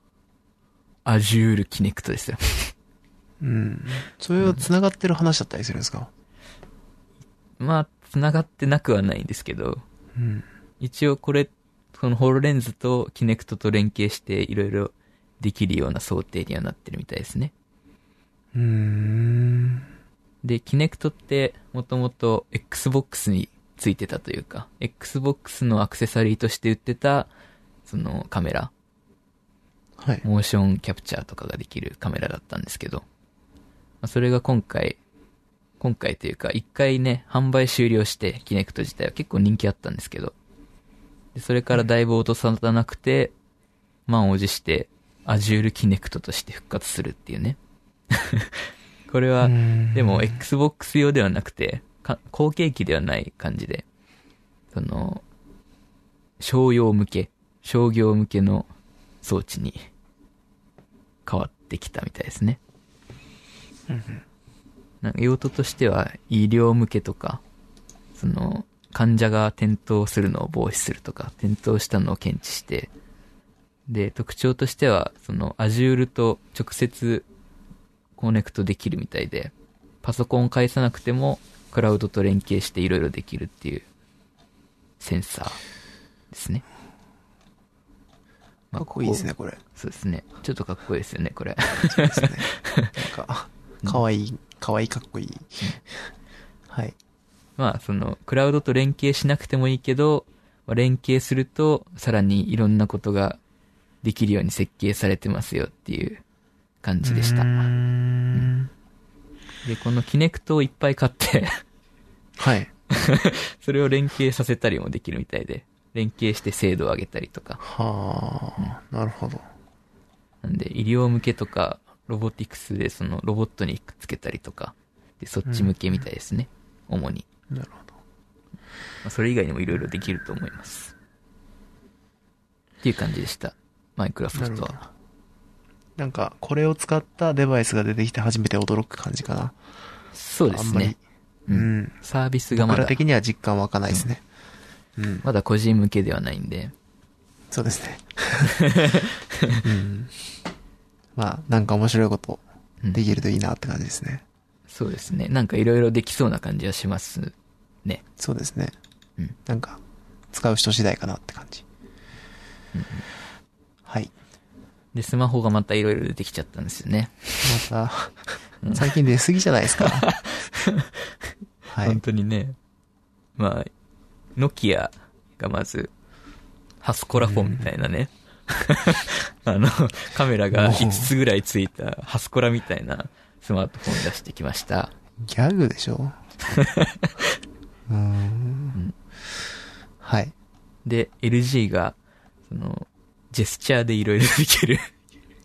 B: Azure Kinect ですよ。
A: うん。それは繋がってる話だったりするんですか？
B: まあ、繋がってなくはないんですけど、
A: うん。
B: 一応これ、そのホロレンズとキネクトと連携していろいろできるような想定にはなってるみたいですね。
A: うーん。
B: で、キネクトってもともと Xbox についてたというか、Xbox のアクセサリーとして売ってた、そのカメラ、
A: はい。
B: モーションキャプチャーとかができるカメラだったんですけど、まあそれが今回、今回というか、一回ね、販売終了して、キネクト自体は結構人気あったんですけど、でそれからだいぶ落とさなくて、満を持して、アジュールキネクトとして復活するっていうね。これは、でも、Xbox 用ではなくて、か後継機ではない感じで、その、商用向け、商業向けの装置に変わってきたみたいですね。なんか用途としては医療向けとか、その患者が転倒するのを防止するとか、転倒したのを検知して、で、特徴としては、その Azure と直接コネクトできるみたいで、パソコンを返さなくてもクラウドと連携していろいろできるっていうセンサーですね。
A: かっこいいですね、これ。
B: そうですね。ちょっとかっこいいですよね、これ。
A: そうですね。なんか、かわいい、かわいいかっこいい。はい。
B: まあ、その、クラウドと連携しなくてもいいけど、まあ連携すると、さらにいろんなことができるように設計されてますよっていう感じでした
A: うー。ん
B: で、このキネクトをいっぱい買って、
A: はい。
B: それを連携させたりもできるみたいで、連携して精度を上げたりとか。
A: はあ、なるほど。
B: なんで、医療向けとか、ロボティクスでそのロボットにくっつけたりとか、で、そっち向けみたいですね。主に。
A: なるほど。
B: まあ、それ以外にもいろいろできると思います。っていう感じでした。マイクロソフトは。
A: なんか、これを使ったデバイスが出てきて初めて驚く感じかな。
B: そうですね。。
A: う
B: うん
A: ん。
B: サービスがまだ
A: 僕ら、的には実感湧かないですね。うん。
B: まだ個人向けではないんで、
A: そうですね。うん。まあ、なんか面白いこと
B: うん
A: できるといいなって感じですね。
B: そうですね。なんかいろいろできそうな感じはしますね。
A: そうですね。
B: うん
A: なんか、使う人次第かなって感じ。はい。
B: で、スマホがまたいろいろ出てきちゃったんですよね。
A: また、最近出過ぎじゃないですか。はい
B: 本。当にね。まあ、ノキアがまず、ハスコラフォンみたいなね。あの、カメラが5つぐらいついたハスコラみたいなスマートフォン出してきました。
A: ギャグでしょうーん。はい。
B: で、LG が、その、ジェスチャーでいろいろできる。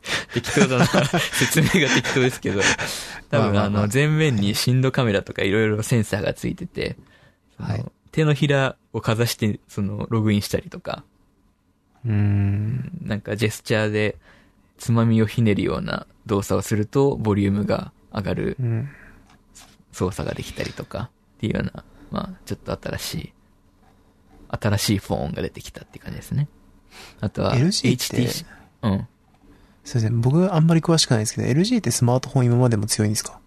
B: 適当だな。説明が適当ですけど。多分、
A: まあ
B: の、前面に深度カメラとかいろいろセンサーがついてて、
A: はい
B: 手のひらをかざして、その、ログインしたりとか、
A: うーん。
B: なんかジェスチャーで、つまみをひねるような動作をすると、ボリュームが上がる
A: うん。
B: 操作ができたりとか、っていうような、まあ、ちょっと新しい、新しいフォンが出てきたって感じですね。あとは、
A: LG って
B: HTC。うん。
A: すいません。僕あんまり詳しくないですけど、LG ってスマートフォン今までも強いんですか？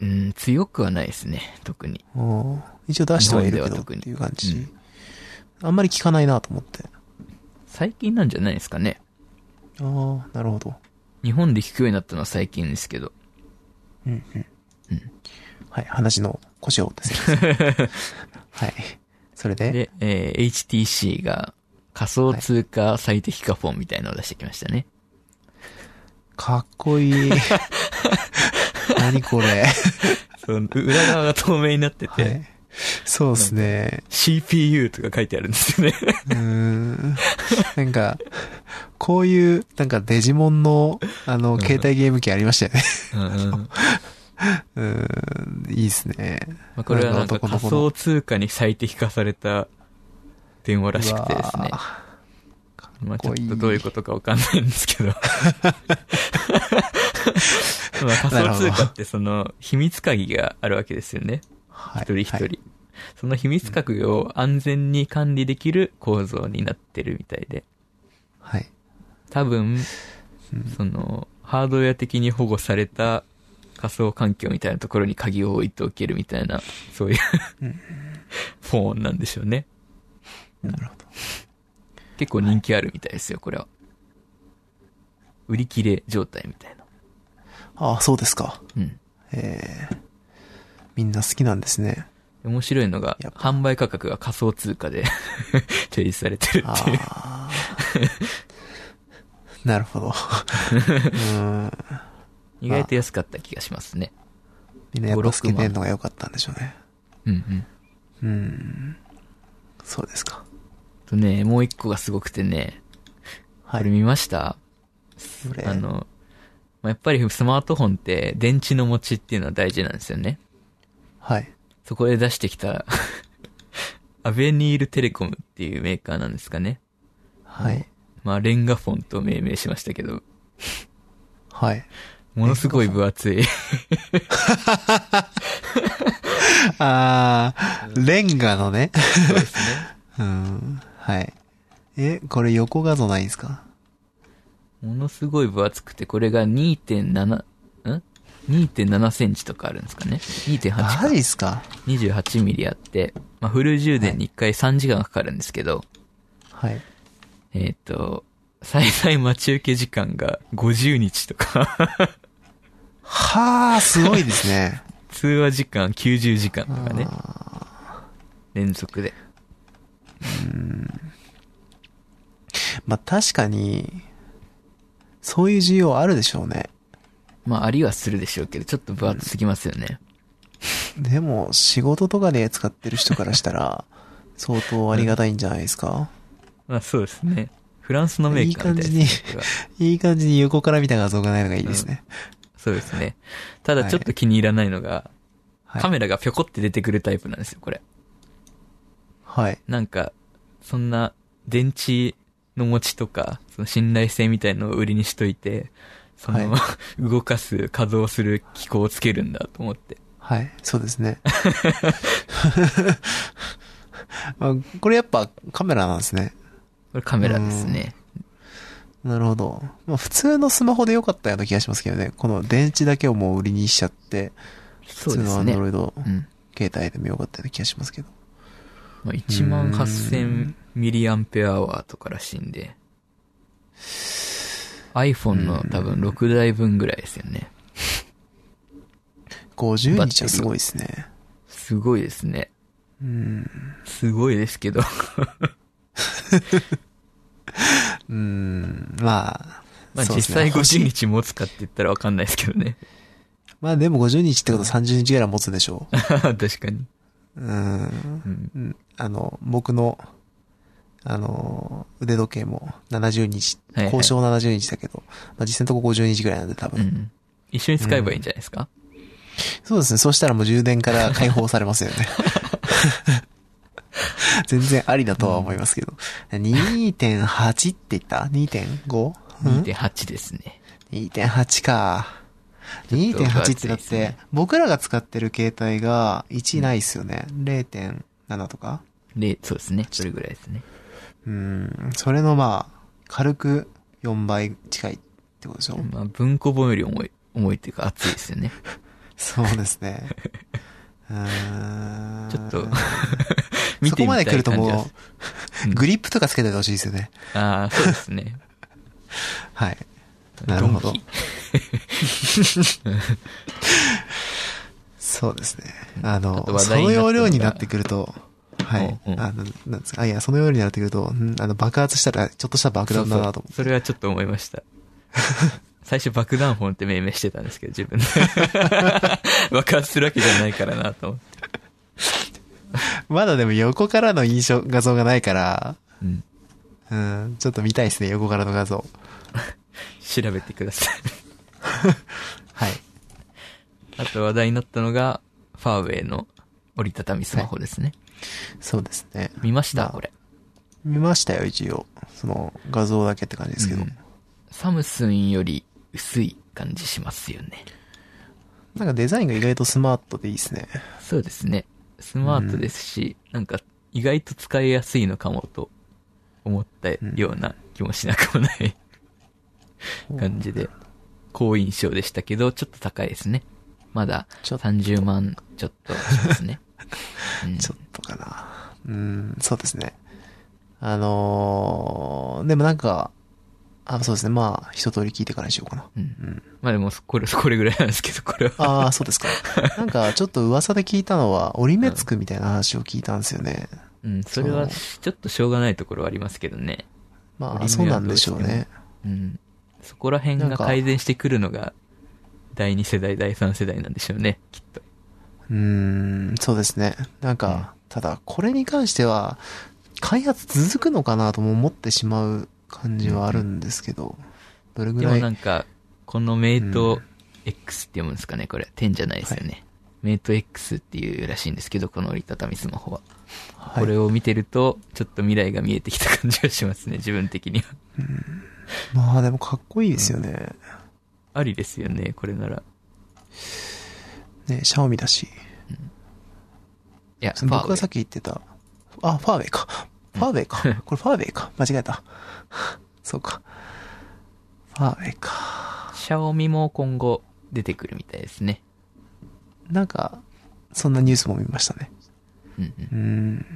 B: うん、強くはないですね、特に。
A: 一応出してはいるけどっ
B: 日本では特に
A: ていう感じ、
B: うん
A: あんまり聞かないなと思って。
B: 最近なんじゃないですかね。
A: ああ、なるほど。
B: 日本で聞くようになったのは最近ですけど。
A: うんうん。
B: うん
A: はい、話の腰を折ってすいませんはい。それで？
B: で、えー HTC が仮想通貨最適化フォンみたいなのを出してきましたね。
A: かっこいい。何これ？
B: そう裏側が透明になってて、
A: はい。そうですね。
B: CPU とか書いてあるんですよね。
A: うーん。なんか、こういう、なんかデジモンの、あの、
B: ん
A: 携帯ゲーム機ありましたよね。
B: うんうん
A: うーん、いいですね。
B: まあ、これはなんか仮想通貨に最適化された電話らしくてですねまあちょっとどういうことかわかんないんですけど。まあ仮想通貨ってその秘密鍵があるわけですよね。
A: はい。
B: 一人一人。
A: はい
B: その秘密鍵を安全に管理できる構造になってるみたいで。
A: はい。
B: 多分、
A: うん
B: その、ハードウェア的に保護された仮想環境みたいなところに鍵を置いておけるみたいな、そういう
A: うん
B: フォンなんでしょうね。
A: なるほど。
B: 結構人気あるみたいですよ、これは。売り切れ状態みたいな。
A: ああ、そうですか。
B: うん。
A: ええみんな好きなんですね。
B: 面白いのが販売価格が仮想通貨で 提示されてる
A: あ
B: っていう。
A: あ。なるほど。うーん。
B: 意外と安かった気がしますね。
A: みんなやっぱ透けてんのが良かったんでしょうね。
B: うんうん。
A: うん。そうですか。
B: とね、もう一個がすごくてね、
A: はい。
B: これ見ました？
A: これ
B: あの、まあ、やっぱりスマートフォンって電池の持ちっていうのは大事なんですよね。
A: はい。
B: そこで出してきた、アベニールテレコムっていうメーカーなんですかね。
A: はい。
B: まあ、レンガフォンと命名しましたけど、
A: はい。
B: ものすごい分厚い。
A: あー、レンガのね。
B: そうですね。
A: うん。はい。え、これ横画像ないんですか？
B: ものすごい分厚くて、これが2.7、ん ?2.7 センチとかあるんですかね。2.8
A: マ
B: か
A: ジっすか
B: ？28ミリあって、まあ、フル充電に1回3時間かかるんですけど、
A: はい。
B: えっ、と、最大待ち受け時間が50日とか、
A: はー、すごいですね。
B: 通話時間90時間とかね、連続で。
A: まあ、確かに、そういう需要あるでしょうね。
B: まあ、ありはするでしょうけど、ちょっと分厚すぎますよね。
A: でも、仕事とかで使ってる人からしたら、相当ありがたいんじゃないですか？
B: まあ、そうですね。フランスのメーカーみたい
A: いい
B: ですね。これはい
A: い感じに横から見た画像がないのがいいですね。
B: そうですね。ただちょっと気に入らないのが、
A: はい。
B: カメラがぴょこって出てくるタイプなんですよ、これ。
A: はい。
B: なんか、そんな、電池の持ちとか、その信頼性みたいのを売りにしといて、その、
A: は
B: 動かす、稼働する機構をつけるんだと思って。
A: はい。そうですね。あこれやっぱカメラなんですね。
B: これカメラですね。
A: なるほど。まあ普通のスマホでよかったような気がしますけどね。この電池だけをもう売りにしちゃって、普通の
B: ですね。
A: Android
B: うん。
A: 携帯でもよかったような気がしますけど。
B: まあ、1万8000ミリアンペアワーとからしいんで、iPhone の多分6台分ぐらいですよね。
A: 50日はすごいですね。
B: すごいですね。
A: うん。
B: すごいですけど。
A: うん。まあ、
B: まあ実際50日持つかって言ったらわかんないですけどね。
A: まあでも50日ってことは30日ぐらい持つでしょ
B: 確かに。
A: う。うん。
B: うん。
A: うんあの、僕の、あの、腕時計も70日、
B: はいはい
A: 交渉70日だけど、まあ実際のとこ50日ぐらいなんで多分。
B: うん。一緒に使えばいいんじゃないですか、
A: そうですね。そうしたらもう充電から解放されますよね。全然ありだとは思いますけど。2.8って言った ?2.5? うん
B: ？2.8ですね。
A: 2.8か。
B: ちょっと
A: 2.8ってだって僕らが使ってる携帯が1ないっすよね。0.7とか？
B: で、そうですね。それぐらいですね。
A: うん。それのまあ、軽く4倍近いってことでしょ、
B: まあ、文庫本より重い、重いっていうか熱いですよね。
A: そうですね。
B: ちょっと
A: そこまで来るとも
B: う
A: う、
B: ん
A: グリップとかつけててほしいですよね。
B: ああ、そうですね。
A: はい。なるほど そうですね。あ
B: あ
A: の
B: と、話
A: そ
B: のが
A: の容量になってくると、はい。
B: うんうん
A: あの、なんですか。あ、いや、その容量になってくると、んあの、爆発したら、ちょっとした爆弾だなと思
B: そうそうそれはちょっと思いました。最初爆弾本って命名してたんですけど、自分で。爆発するわけじゃないからなと思って。
A: う。まだでも横からの印象、画像がないから、
B: うん。
A: うん、ちょっと見たいですね、横からの画像。
B: 調べてください。
A: はい。
B: あと話題になったのが、ファーウェイの折りたたみスマホですね。
A: そうですね。
B: 見ました、
A: まあ
B: これ。
A: 見ましたよ、一応。その、画像だけって感じですけど。
B: うんサムスンより薄い感じしますよね。
A: なんかデザインが意外とスマートでいいですね。
B: そうですね。スマートですし、なんか意外と使いやすいのかもと思ったような気もしなくもない感じで、好印象でしたけど、ちょっと高いですね。まだ
A: ちょっ
B: 30万ちょっとしますね。うん
A: ちょっとかな。うん、そうですね。あのー、でもなんか、あ、そうですね。まあ、一通り聞いてからにしようかな。
B: うん。
A: うん。
B: まあでも、これ、これぐらいなんですけど、これは。
A: ああ、そうですか。なんか、ちょっと噂で聞いたのは、折り目つくみたいな話を聞いたんですよね。
B: うん、それは、ちょっとしょうがないところはありますけどね。
A: まあ、そうなんでしょうね。
B: うん。そこら辺が改善してくるのが、第2世代、第3世代なんでしょうね、きっと。
A: うーん、そうですね。なんか、ただ、これに関しては、開発続くのかなとも思ってしまう感じはあるんですけど、どれぐ
B: で
A: らい、
B: もなんか、このメイト X って読むんですかね、これ。10じゃないですよね。メイト X っていうらしいんですけど、この折りたたみスマホは。
A: はい
B: これを見てると、ちょっと未来が見えてきた感じがしますね、自分的には。
A: まあでもかっこいいですよね。
B: ありですよね、これなら。
A: ね、シャオミだし。
B: いや、
A: 僕がさっき言ってた、あ、ファーウェイか。ファーウェイか。これファーウェイか。間違えた。そうか。ファーウェイか。
B: シャオミも今後出てくるみたいですね。
A: なんか、そんなニュースも見ましたね。
B: うんうん。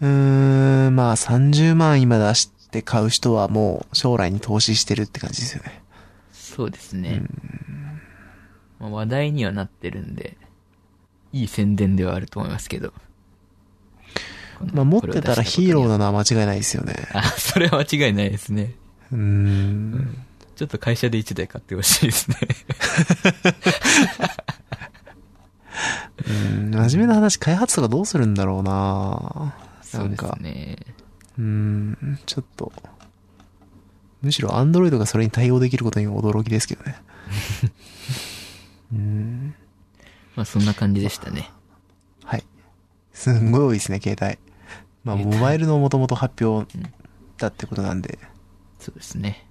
A: うーん。うーん、まあ30万今出して買う人はもう将来に投資してるって感じですよね。
B: そうですね。まあ、話題にはなってるんで、いい宣伝ではあると思いますけど。
A: まあ持ってたらヒーローなのは間違いないですよね。
B: あ、それは間違いないですね。
A: うーん。
B: ちょっと会社で1台買ってほしいですね。
A: うん、真面目な話、開発とかどうするんだろうな
B: そうです
A: なんか、
B: ね。
A: うーん、ちょっと、むしろアンドロイドがそれに対応できることに驚きですけどね。うん、
B: まあそんな感じでしたね。
A: はい。すんごい多いですね、携帯。まあ、モバイルのもともと発表だってことなんで、
B: そうですね。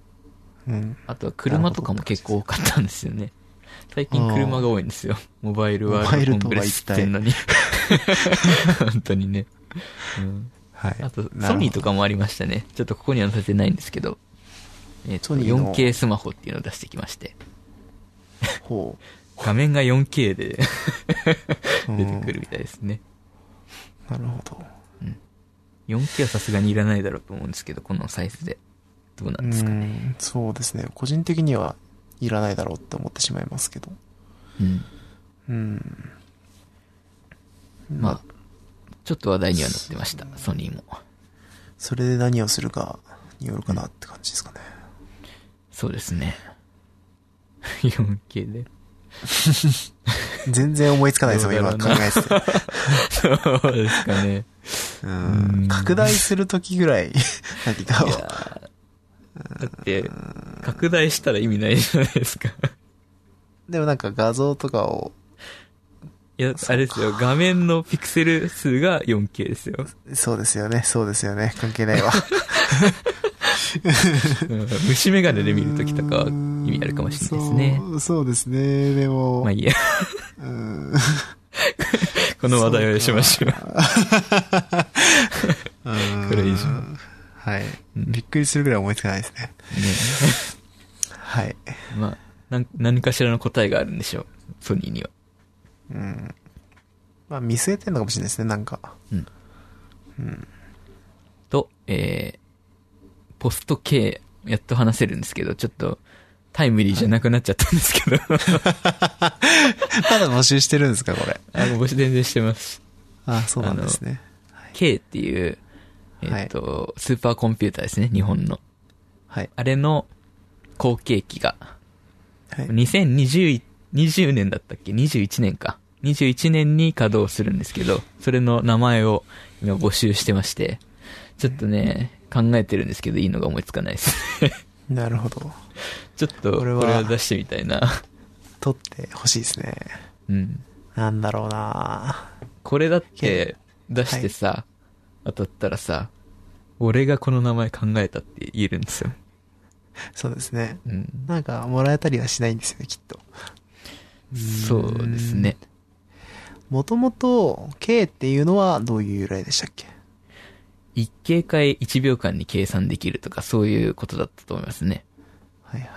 A: うん。
B: あとは車とかも結構多かったんですよね。最近車が多いんですよ。モバイルワールドコングレスってんのに。本当にね。うん、
A: はい。
B: あと、ソニーとかもありましたね。ちょっとここには載せてないんですけど。えっ、と、
A: ソニーの
B: 4K スマホっていうのを出してきまして。
A: ほ
B: 画面が 4K で
A: う。
B: 出てくるみたいですね。
A: うん。なるほど。
B: 4K はさすがにいらないだろうと思うんですけど、このサイズで。どうな
A: うん
B: ですかね。
A: ん、そうですね。個人的にはいらないだろうって思ってしまいますけど。
B: うん。
A: うん。
B: まあ、ちょっと話題にはなってました、ソニーも。
A: それで何をするかによるかなって感じですかね。
B: そうですね。4K で。
A: 全然思いつかないですよ、今考えてて。
B: そうですかね。
A: う
B: うん
A: ん。拡大するときぐらい、何かを
B: だって、拡大したら意味ないじゃないですか。
A: でもなんか画像とかを、
B: いや、あれですよ、画面のピクセル数が 4K ですよ。
A: そうですよね、そうですよね。関係ないわ。
B: うん虫眼鏡で見るときとかは意味あるかもしれないですね。
A: そうそうですね、でも。
B: まあいいや、
A: うん
B: この話題をしましょう。
A: うん
B: これ以上
A: はい。
B: うん
A: びっくりするぐらい思いつかないですね。はい。
B: ね、まあ、何かしらの答えがあるんでしょう、ソニーには。
A: うん。まあ見据えてんのかもしれないですね、なんか。
B: うん。
A: うん。
B: と、えー、ポスト K、やっと話せるんですけど、ちょっと、タイムリーじゃなくなっちゃったんですけど。
A: まだ募集してるんですか、これ？
B: あ、もう全然してます。
A: あ、そうなんですね。
B: K っていう、えっ、と、スーパーコンピューターですね、日本の。
A: はい。
B: あれの後継機が、
A: はい。
B: 2020 20年だったっけ ?21 年か。21年に稼働するんですけど、それの名前を今募集してまして、ちょっとね、考えてるんですけど、いいのが思いつかないです。
A: なるほど。
B: ちょっと、これ
A: は
B: は出してみたいな。
A: 撮ってほしいですね。
B: うん。
A: なんだろうな
B: これだって、出してさ、当たったらさ、俺がこの名前考えたって言えるんですよ。
A: そうですね。
B: うん。
A: なんか、もらえたりはしないんですよね、きっと。
B: そうですね。
A: もともと、K っていうのはどういう由来でしたっけ？
B: 一形回1秒間に計算できるとか、そういうことだったと思いますね。
A: はいはい。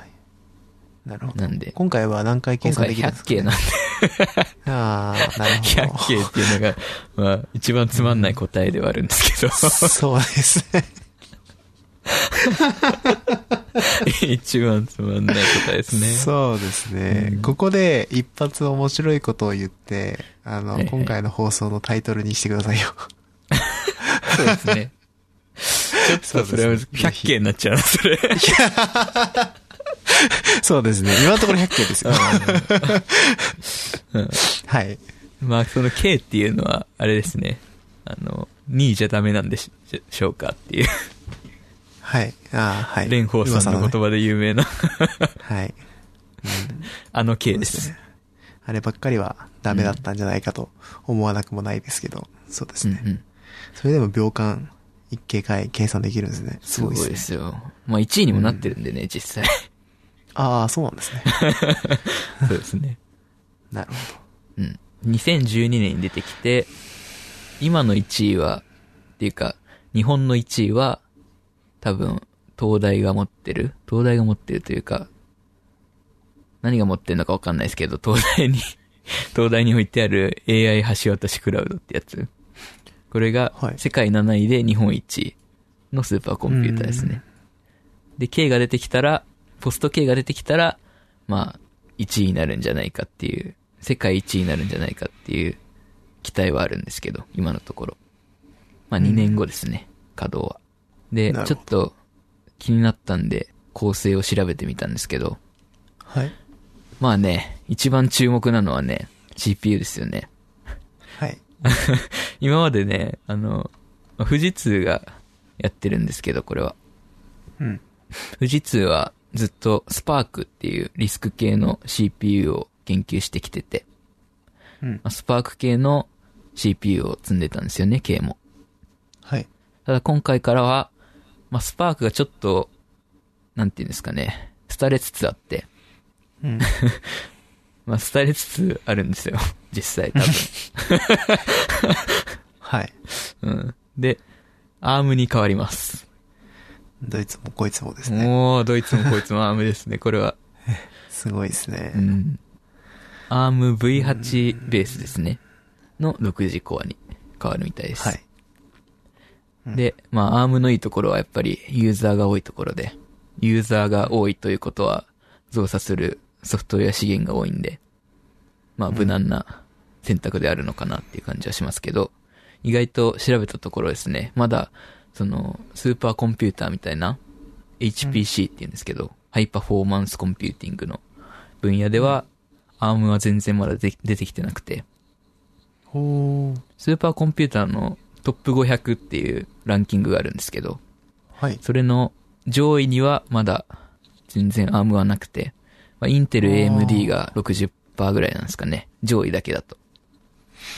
A: なるほど。
B: なんで、
A: 今回は何回計
B: 今回
A: 算できるんです
B: 100
A: か、ね、
B: 形なん
A: ああ、なる
B: 100
A: ほ
B: 形っていうのが、まあ、一番つまんない答えではあるんですけど。
A: ど。そうですね。
B: 一番つまんない答えですね。
A: そうですね、
B: うん
A: ここで一発面白いことを言って、あの、
B: はいはい
A: 今回の放送のタイトルにしてくださいよ。
B: そうですね。ちょっとそれは
A: そうですね
B: 100件になっちゃうな、それ。
A: そうですね。今のところ100件ですよ。
B: うん
A: はい。
B: まあ、その K っていうのは、あれですね。あの、2位じゃダメなんでししょうかっていう、
A: はい。ああ、はい。
B: 蓮舫さんの
A: 噂
B: 言葉で有名な、
A: ねはい。
B: あの
A: そ
B: K で。
A: うですね。あればっかりはダメだったんじゃないかと思わなくもないですけど、そうですね。
B: うんうん。
A: それでも秒間一計回計算できるんですね。す
B: すごい
A: ごいですね。
B: ですよ。まあ、1位にもなってるんでね、実際。
A: ああ、そうなんですね。
B: そうですね。
A: なるほ
B: うん。2012年に出てきて、今の1位は、っていうか、日本の1位は、多分、東大が持ってる東大が持ってるというか、何が持ってるのかわかんないですけど、東大に、東大に置いてある AI 橋渡しクラウドってやつ。これが
A: はい、
B: 世界7位で日本1位のスーパーコンピューターですね。で、K が出てきたら、ポスト K が出てきたら、まあ、1位になるんじゃないかっていう、世界1位になるんじゃないかっていう期待はあるんですけど、今のところ。まあ2年後ですね、稼働は。でちょっと気になったんで、構成を調べてみたんですけど、
A: ど。はい。
B: まあね、一番注目なのはね、CPU ですよね。
A: はい。
B: 今までね、あの、まあ富士通がやってるんですけど、これは。
A: うん。
B: 富士通はずっとスパークっていうリスク系の CPU を研究してきてて、
A: うん
B: ま。あスパーク系の CPU を積んでたんですよね、K も。
A: はい。
B: ただ今回からは、まあ、スパークがちょっと、なんていうんですかね、廃れつつあって、
A: うん。
B: まあ、廃れつつあるんですよ、実際多
A: はい。
B: 分。うん。で、アームに変わります。
A: どいつもこいつもですね。
B: もう、どいつもこいつもアームですね、これは。
A: すごいですね。
B: うん。アーム V8 ベースですね。の6次コアに変わるみたいです。
A: はい。うん
B: で、まあ、 Arm のいいところはやっぱりユーザーが多いところで、ユーザーが多いということは、動作するソフトウェア資源が多いんで、まあ、無難な選択であるのかなっていう感じはしますけど、意外と調べたところですね、まだ、その、スーパーコンピューターみたいな、HPC って言うんですけど、ハイパフォーマンスコンピューティングの分野では、アームは全然まだで出てきてなくて、
A: ほー。
B: スーパーコンピューターのトップ500っていうランキングがあるんですけど、
A: はい。
B: それの上位にはまだ全然アームはなくて、まあ、インテル AMD が60%ぐらいなんですかね。上位だけだと。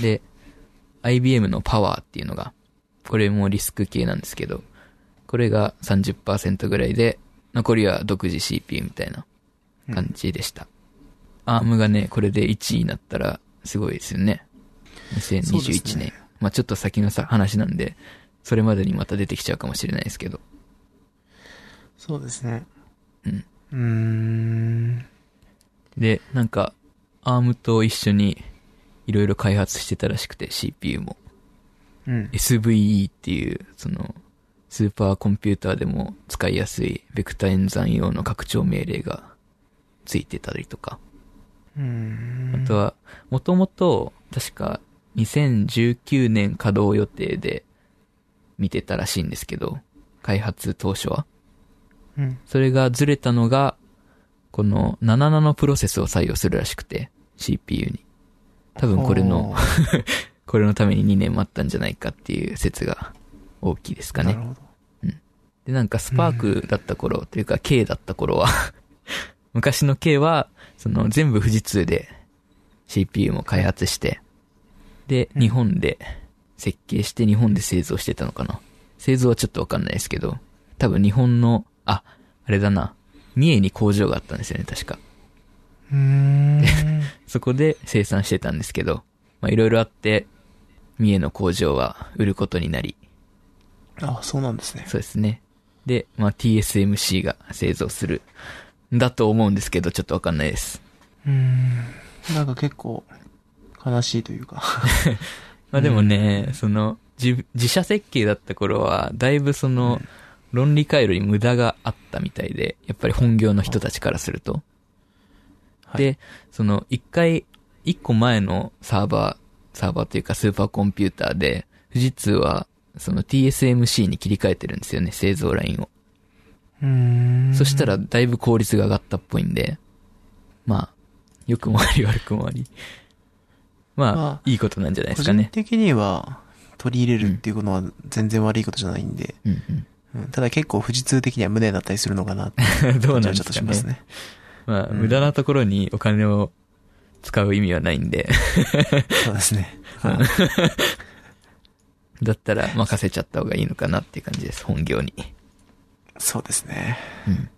B: で、IBM のパワーっていうのが、これもリスク系なんですけど、これが30%ぐらいで、残りは独自 CPU みたいな感じでした。アームがね、これで1位になったらすごいですよね。
A: そうです
B: 2021
A: ね
B: 年。まあちょっと先のさ話なんで、それまでにまた出てきちゃうかもしれないですけど。
A: そうですね。
B: うん。
A: うーん。
B: で、なんか、アームと一緒にいろいろ開発してたらしくて CPU も。
A: うん。
B: SVE っていう、その、スーパーコンピューターでも使いやすいベクタ演算用の拡張命令がついてたりとか。あとは、もともと、確か2019年稼働予定で見てたらしいんですけど、開発当初は。
A: うん。
B: それがずれたのが、この7ナノプロセスを採用するらしくて、CPU に。多分これの これのために2年待ったんじゃないかっていう説が大きいですかね。
A: なるほど。
B: で、なんかスパークだった頃、というか K だった頃は、昔の K は、その全部富士通で CPU も開発して、で、日本で設計して日本で製造してたのかな。製造はちょっとわかんないですけど、多分日本の、あ、あれだな、三重に工場があったんですよね、確か。
A: うーん。
B: そこで生産してたんですけど、まあいろいろあって、三重の工場は売ることになり、
A: あ、そうなんですね。
B: そうですね。で、まあ TSMC が製造する、んだと思うんですけど、ちょっとわかんないです。
A: うーん。なんか結構、悲しいというか。
B: まあでもね、その、自、自社設計だった頃は、だいぶその、論理回路に無駄があったみたいで、やっぱり本業の人たちからすると。
A: はい
B: で、その、一回、一個前のサーバー、サーバーというかスーパーコンピューターで、富士通は、その TSMC に切り替えてるんですよね、製造ラインを。
A: うーん。
B: そしたら、だいぶ効率が上がったっぽいんで、まあ、良くもあり悪くもあり。まあ、
A: まあ
B: いいことなんじゃないで
A: 個
B: すかね。
A: 人的には、取り入れるっていうことは全然悪いことじゃないんで、
B: うん
A: うんただ結構富士通的には無念だったりするのかなって
B: うん。どうなん
A: ますね。
B: まあ、
A: うん
B: 無駄なところにお金を使う意味はないんで、
A: そうですね。
B: だったら任せちゃった方がいいのかなっていう感じです、本業に。
A: そうですね。
B: うん。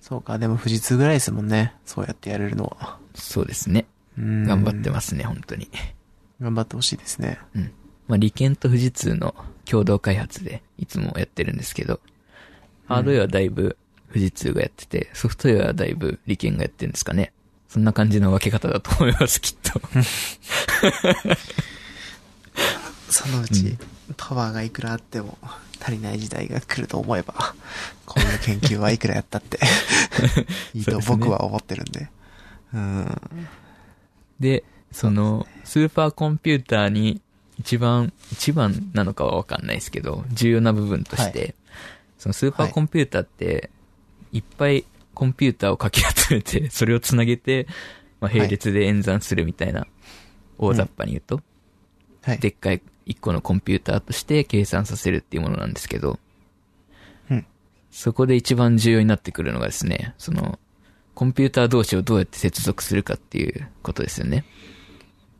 A: そうか、でも富士通ぐらいですもんね。そうやってやれるのは。
B: そうですね。
A: うん
B: 頑張ってますね、本当に。
A: 頑張ってほしいですね。
B: うん。まあ、利権と富士通の共同開発でいつもやってるんですけど、ハードウェアはだいぶ富士通がやってて、ソフトウェアはだいぶ利権がやってるんですかね。そんな感じの分け方だと思います、きっと。
A: そのうち、パワーがいくらあっても足りない時代が来ると思えば、こういう研究はいくらやったって いいと僕は思ってるんで。うん。
B: で、その、スーパーコンピューターに一番、一番なのかはわかんないですけど、重要な部分として、そのスーパーコンピューターって、いっぱいコンピューターをかき集めて、それをつなげて、まあ、並列で演算するみたいな、大雑把に言うと、
A: はい。
B: でっかい一個のコンピューターとして計算させるっていうものなんですけど、
A: うん。
B: そこで一番重要になってくるのがですね、その、コンピューター同士をどうやって接続するかっていうことですよね。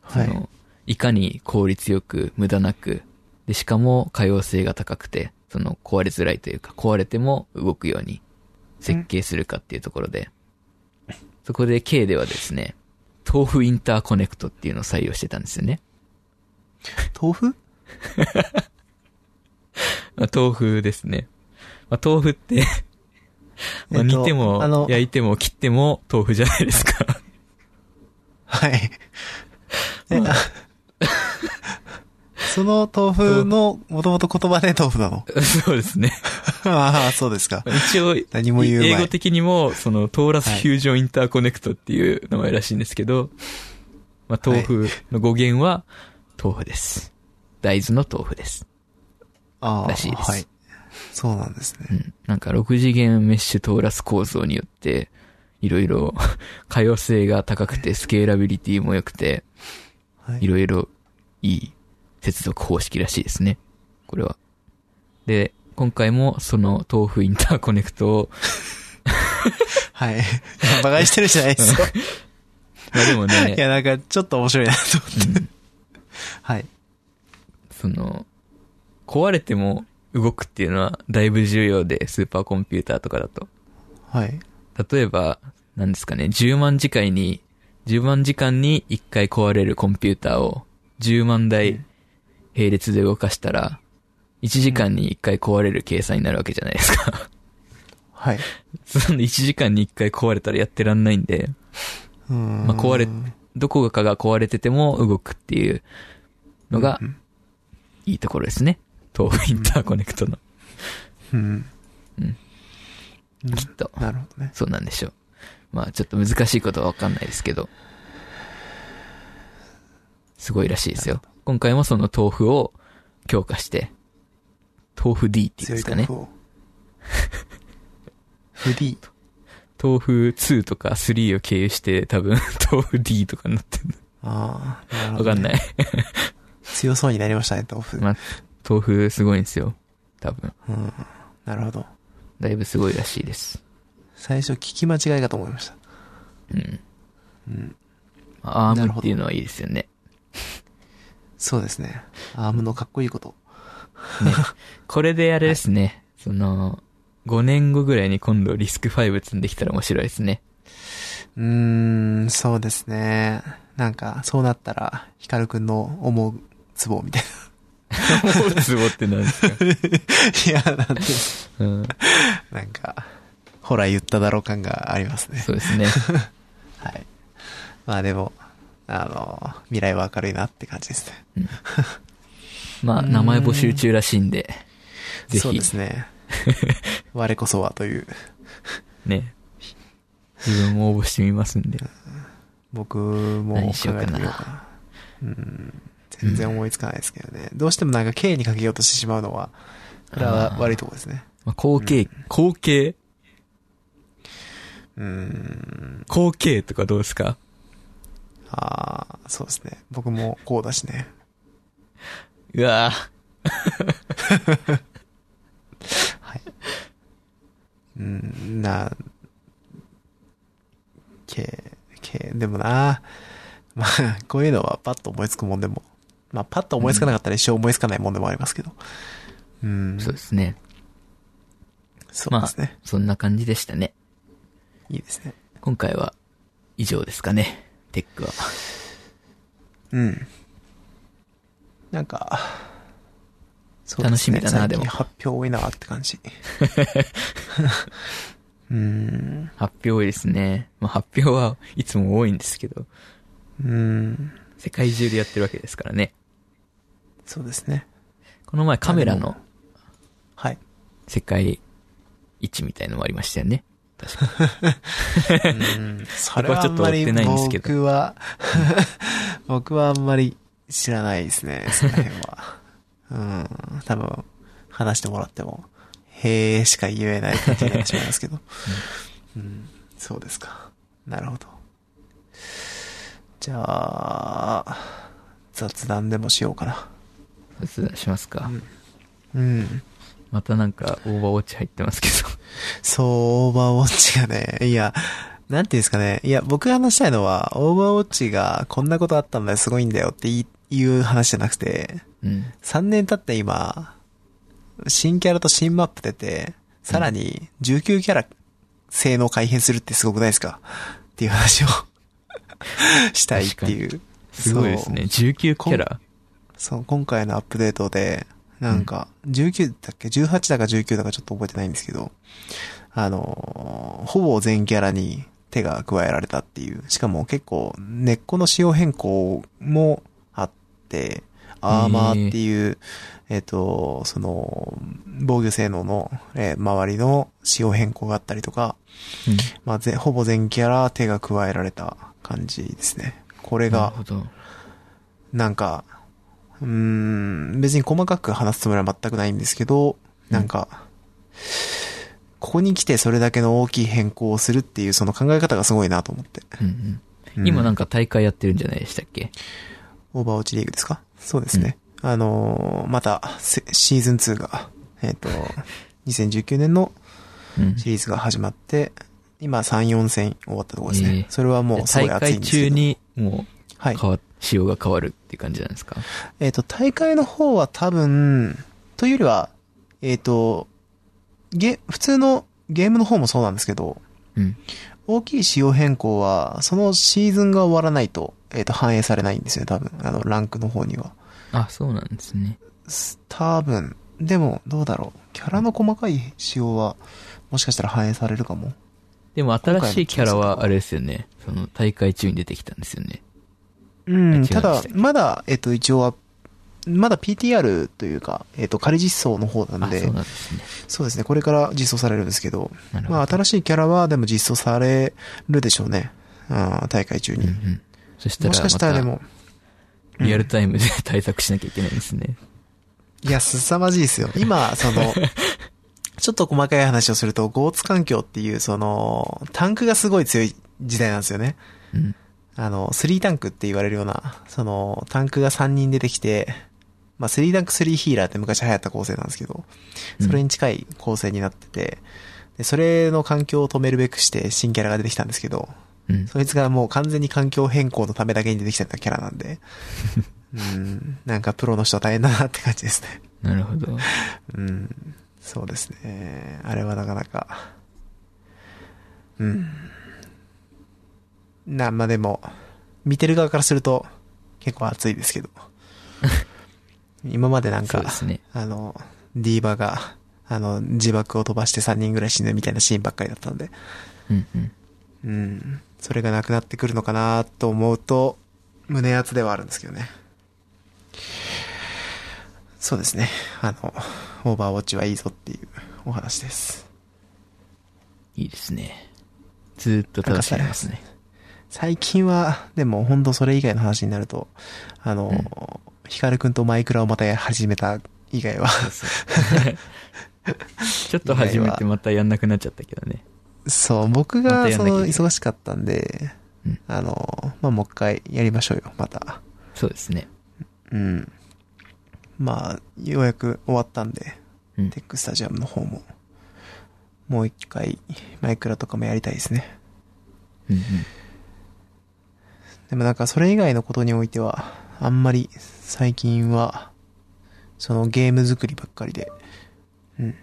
A: はい
B: その、いかに効率よく、無駄なく、で、しかも可用性が高くて、その壊れづらいというか、壊れても動くように設計するかっていうところで、そこで K ではですね、豆腐インターコネクトっていうのを採用してたんですよね。
A: 豆腐？
B: まあ、豆腐ですね。まあ、豆腐って、まあ、
A: えっと
B: 煮ても
A: あの、
B: 焼いても、切っても豆腐じゃないですか。
A: はい。え、あ その豆腐の、もともと言葉で豆腐なの？
B: そうですね。
A: ああ、そうですか。
B: 一応、
A: 何も言う
B: 英語的にも、その、トーラスフュージョンインターコネクトっていう名前らしいんですけど、まあ、豆腐の語源は、豆腐です。大豆の豆腐です。
A: ああ、
B: らしいです
A: はい。そうなんですね。
B: うん。なんか、6次元メッシュトーラス構造によって、いろいろ、可用性が高くて、スケーラビリティも良くて、
A: はいい。
B: ろいろいい接続方式らしいですね。これは。で、今回もその豆腐インターコネクトを、
A: はい。馬鹿にしてるじゃないですか。
B: まあでも
A: い
B: ね、
A: や、なんか、ちょっと面白いなと思って。
B: うん
A: はい。
B: その、壊れても動くっていうのはだいぶ重要で、スーパーコンピューターとかだと。
A: はい。
B: 例えば、なんですかね、10万時間に、10万時間に1回壊れるコンピューターを10万台並列で動かしたら、1時間に1回壊れる計算になるわけじゃないですか。
A: はい。
B: その1時間に1回壊れたらやってらんないんで、
A: うーん
B: まあ、壊れ、どこかが壊れてても動くっていうのが
A: うん
B: いいところですね。豆腐インターコネクトの。
A: うん。
B: うん
A: うん。
B: きっと。
A: なるほどね。
B: そうなんでしょう。まあちょっと難しいことはわかんないですけど。すごいらしいですよ。今回もその豆腐を強化して、豆腐 D っていうんですかね。
A: フリー。
B: 豆腐2とか3を経由して多分 豆腐 D とかになってる
A: ああ、なるほど、ね。
B: わかんない。
A: 強そうになりましたね、豆腐。
B: まあ、豆腐すごいんですよ。多分。
A: うん。なるほど。
B: だいぶすごいらしいです。
A: 最初聞き間違いかと思いました。
B: うん。
A: うん。
B: アームっていうのはいいですよね。
A: そうですね。アームのかっこいいこと。
B: ね。これであれですね。その、5年後ぐらいに今度リスク5積んできたら面白いですね。
A: うーん、そうですね。なんか、そうなったら、ヒカルくんの思うツボみたい
B: ツボってなんですか？
A: な。いや、なんて、
B: うん。
A: なんか、ほら言っただろう感がありますね。
B: そうですね。
A: はい。まあでも、あの、未来は明るいなって感じですね。
B: まあ、名前募集中らしいんで、ぜひ
A: そうです、ね。我こそはという。
B: ね。自分も応募してみますんで。
A: 僕も考えて
B: 何しようかな
A: みようかな。うん。全然思いつかないですけどね。どうしてもなんか K にかけようとしてしまうのは、これは悪いところですね。
B: まあ、後継、後継？
A: うーん。
B: 後継とかどうですか？
A: ああ、そうですね。僕もこうだしね。
B: うわ
A: はい。うん、な、K、K、でもな、まあ、こういうのはパッと思いつくもんでも、まあ、パッと思いつかなかったら一生思いつかないもんでもありますけど。うん。
B: そうですね。
A: そうですね。
B: そんな感じでしたね。
A: いいですね。
B: 今回は以上ですかね。テックは。
A: うん。なんか、そう
B: 楽しみだなでも
A: 発表多いなって感じ。うん。
B: 発表多いですね。まあ、発表はいつも多いんですけど、
A: うん。
B: 世界中でやってるわけですからね。
A: そうですね。
B: この前カメラの
A: はい。
B: 世界一みたいのもありましたよね。確か
A: うん。それはあんまり
B: 僕はちょっと追ってないんですけど
A: 僕は、僕はあんまり知らないですね、その辺は。うん。多分、話してもらっても、へーしか言えない感じになってしまいますけど。うん。そうですか。なるほど。じゃあ、雑談でもしようかな。
B: 雑談しますか。
A: うん。
B: またなんかオーバーウォッチ入ってますけど。
A: そう、オーバーウォッチがね、いや、なんていうんですかね。いや、僕が話したいのは、オーバーウォッチがこんなことあったんだよ、すごいんだよっていいう話じゃなくて、
B: うん。
A: 3年経って今、新キャラと新マップ出て、さらに19キャラ性能改変するってすごくないですか？っていう話を したいっていう。
B: すごいですね。19キャラ？
A: そう、今回のアップデートで、なんか、19だっけ ?18 だか19だかちょっと覚えてないんですけど、あのーほぼ全キャラに手が加えられたっていう、しかも結構根っこの仕様変更もアーマーっていう、えっ、と、その、防御性能の、えー周りの仕様変更があったりとか、
B: うん。
A: まあ、ぜほぼ全キャラ手が加えられた感じですね。これが
B: な
A: んか、うーん、別に細かく話すつもりは全くないんですけど、なんか、ここに来てそれだけの大きい変更をするっていうその考え方がすごいなと思って。
B: うんうん。今なんか大会やってるんじゃないでしたっけ？
A: オーバーウォッチリーグですか？そうですね。あのーまた、せシーズン2が、えっ、と、2019年の
B: うん。
A: シリーズが始まって、今3、4戦終わったところですね。
B: ええ
A: それはもうすご
B: 大
A: い熱いん
B: 会
A: ですけど。
B: 中にも
A: はい。
B: う変わ、仕様が変わるっていう感じなんですか？
A: えっ、と、大会の方は多分、というよりは、えっ、と、ゲ、普通のゲームの方もそうなんですけど、
B: うん。
A: 大きい仕様変更は、そのシーズンが終わらないと、えっ、と、反映されないんですよ、多分。あの、ランクの方には。
B: あ、そうなんですね。
A: す多分。でも、どうだろう。キャラの細かい仕様は、もしかしたら反映されるかも。
B: でも新しいキャラはあれですよね。その大会中に出てきたんですよね。
A: うん、
B: た
A: ただまだ、えっ、と、一応は、まだ PTR というか、えっ、と、仮実装の方な
B: あ、
A: んで、
B: そうなんですね。
A: そうですね、これから実装されるんですけど、
B: なるほど。
A: まあ、新しいキャラはでも実装されるでしょうね。あー大会中に。
B: うんうん。そしたら、
A: もしかしたらでも、
B: リアルタイムで対策しなきゃいけないんですね。
A: いや、凄まじいですよ。今、その、ちょっと細かい話をすると、ゴーツ環境っていう、その、タンクがすごい強い時代なんですよね。
B: うん。
A: あの、3タンクって言われるような、その、タンクが3人出てきて、まあ、3タンク3ヒーラーって昔流行った構成なんですけど、それに近い構成になってて、で、それの環境を止めるべくして新キャラが出てきたんですけど、
B: うん。
A: そいつがもう完全に環境変更のためだけに出てきたキャラなんで、うん、なんかプロの人は大変だなって感じですね。
B: なるほど。
A: うん、そうですね。あれはなかなか、うん。な、まあ、でも、見てる側からすると結構熱いですけど。今までなんか
B: ね。
A: あの、ディーバが、あの、自爆を飛ばして3人ぐらい死ぬみたいなシーンばっかりだったんで、
B: うんうん。
A: うん。それがなくなってくるのかなと思うと、胸熱ではあるんですけどね。そうですね。あの、オーバーウォッチはいいぞっていうお話です。
B: いいですね。ずーっと楽しめますね。
A: 最近は、でも本当それ以外の話になると、あの、ヒカルくんとマイクラをまた始めた以外は、
B: ちょっと始めてまたやんなくなっちゃったけどね。
A: そう、僕がその忙しかったんで、
B: うん
A: あの、まあ、もう一回やりましょうよ、また。
B: そうですね。
A: うん。まあ、ようやく終わったんで、
B: うん
A: テックスタジアムの方も、もう一回、マイクラとかもやりたいですね。
B: うんうん。
A: でもなんかそれ以外のことにおいては、あんまり最近は、そのゲーム作りばっかりで、うん。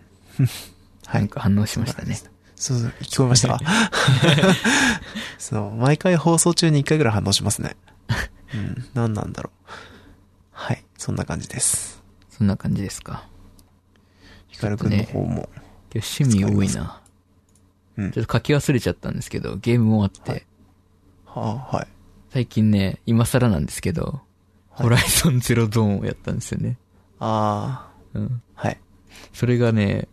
A: は
B: なんか反応しましたね。
A: そうそう、聞こえました？そう、毎回放送中に一回ぐらい反応しますね。うん、何なんだろう。はい、そんな感じです。
B: そんな感じですか。
A: ヒカルくんの方も。
B: 今日趣味多いな。
A: うん
B: ちょ。っと書き忘れちゃったんですけど、ゲームもあって、
A: はいはあ、はい。
B: 最近ね、今更なんですけど、
A: はい
B: ホライゾンゼロドーンをやったんですよね。
A: あ
B: うん。
A: あ、はい。
B: それがね、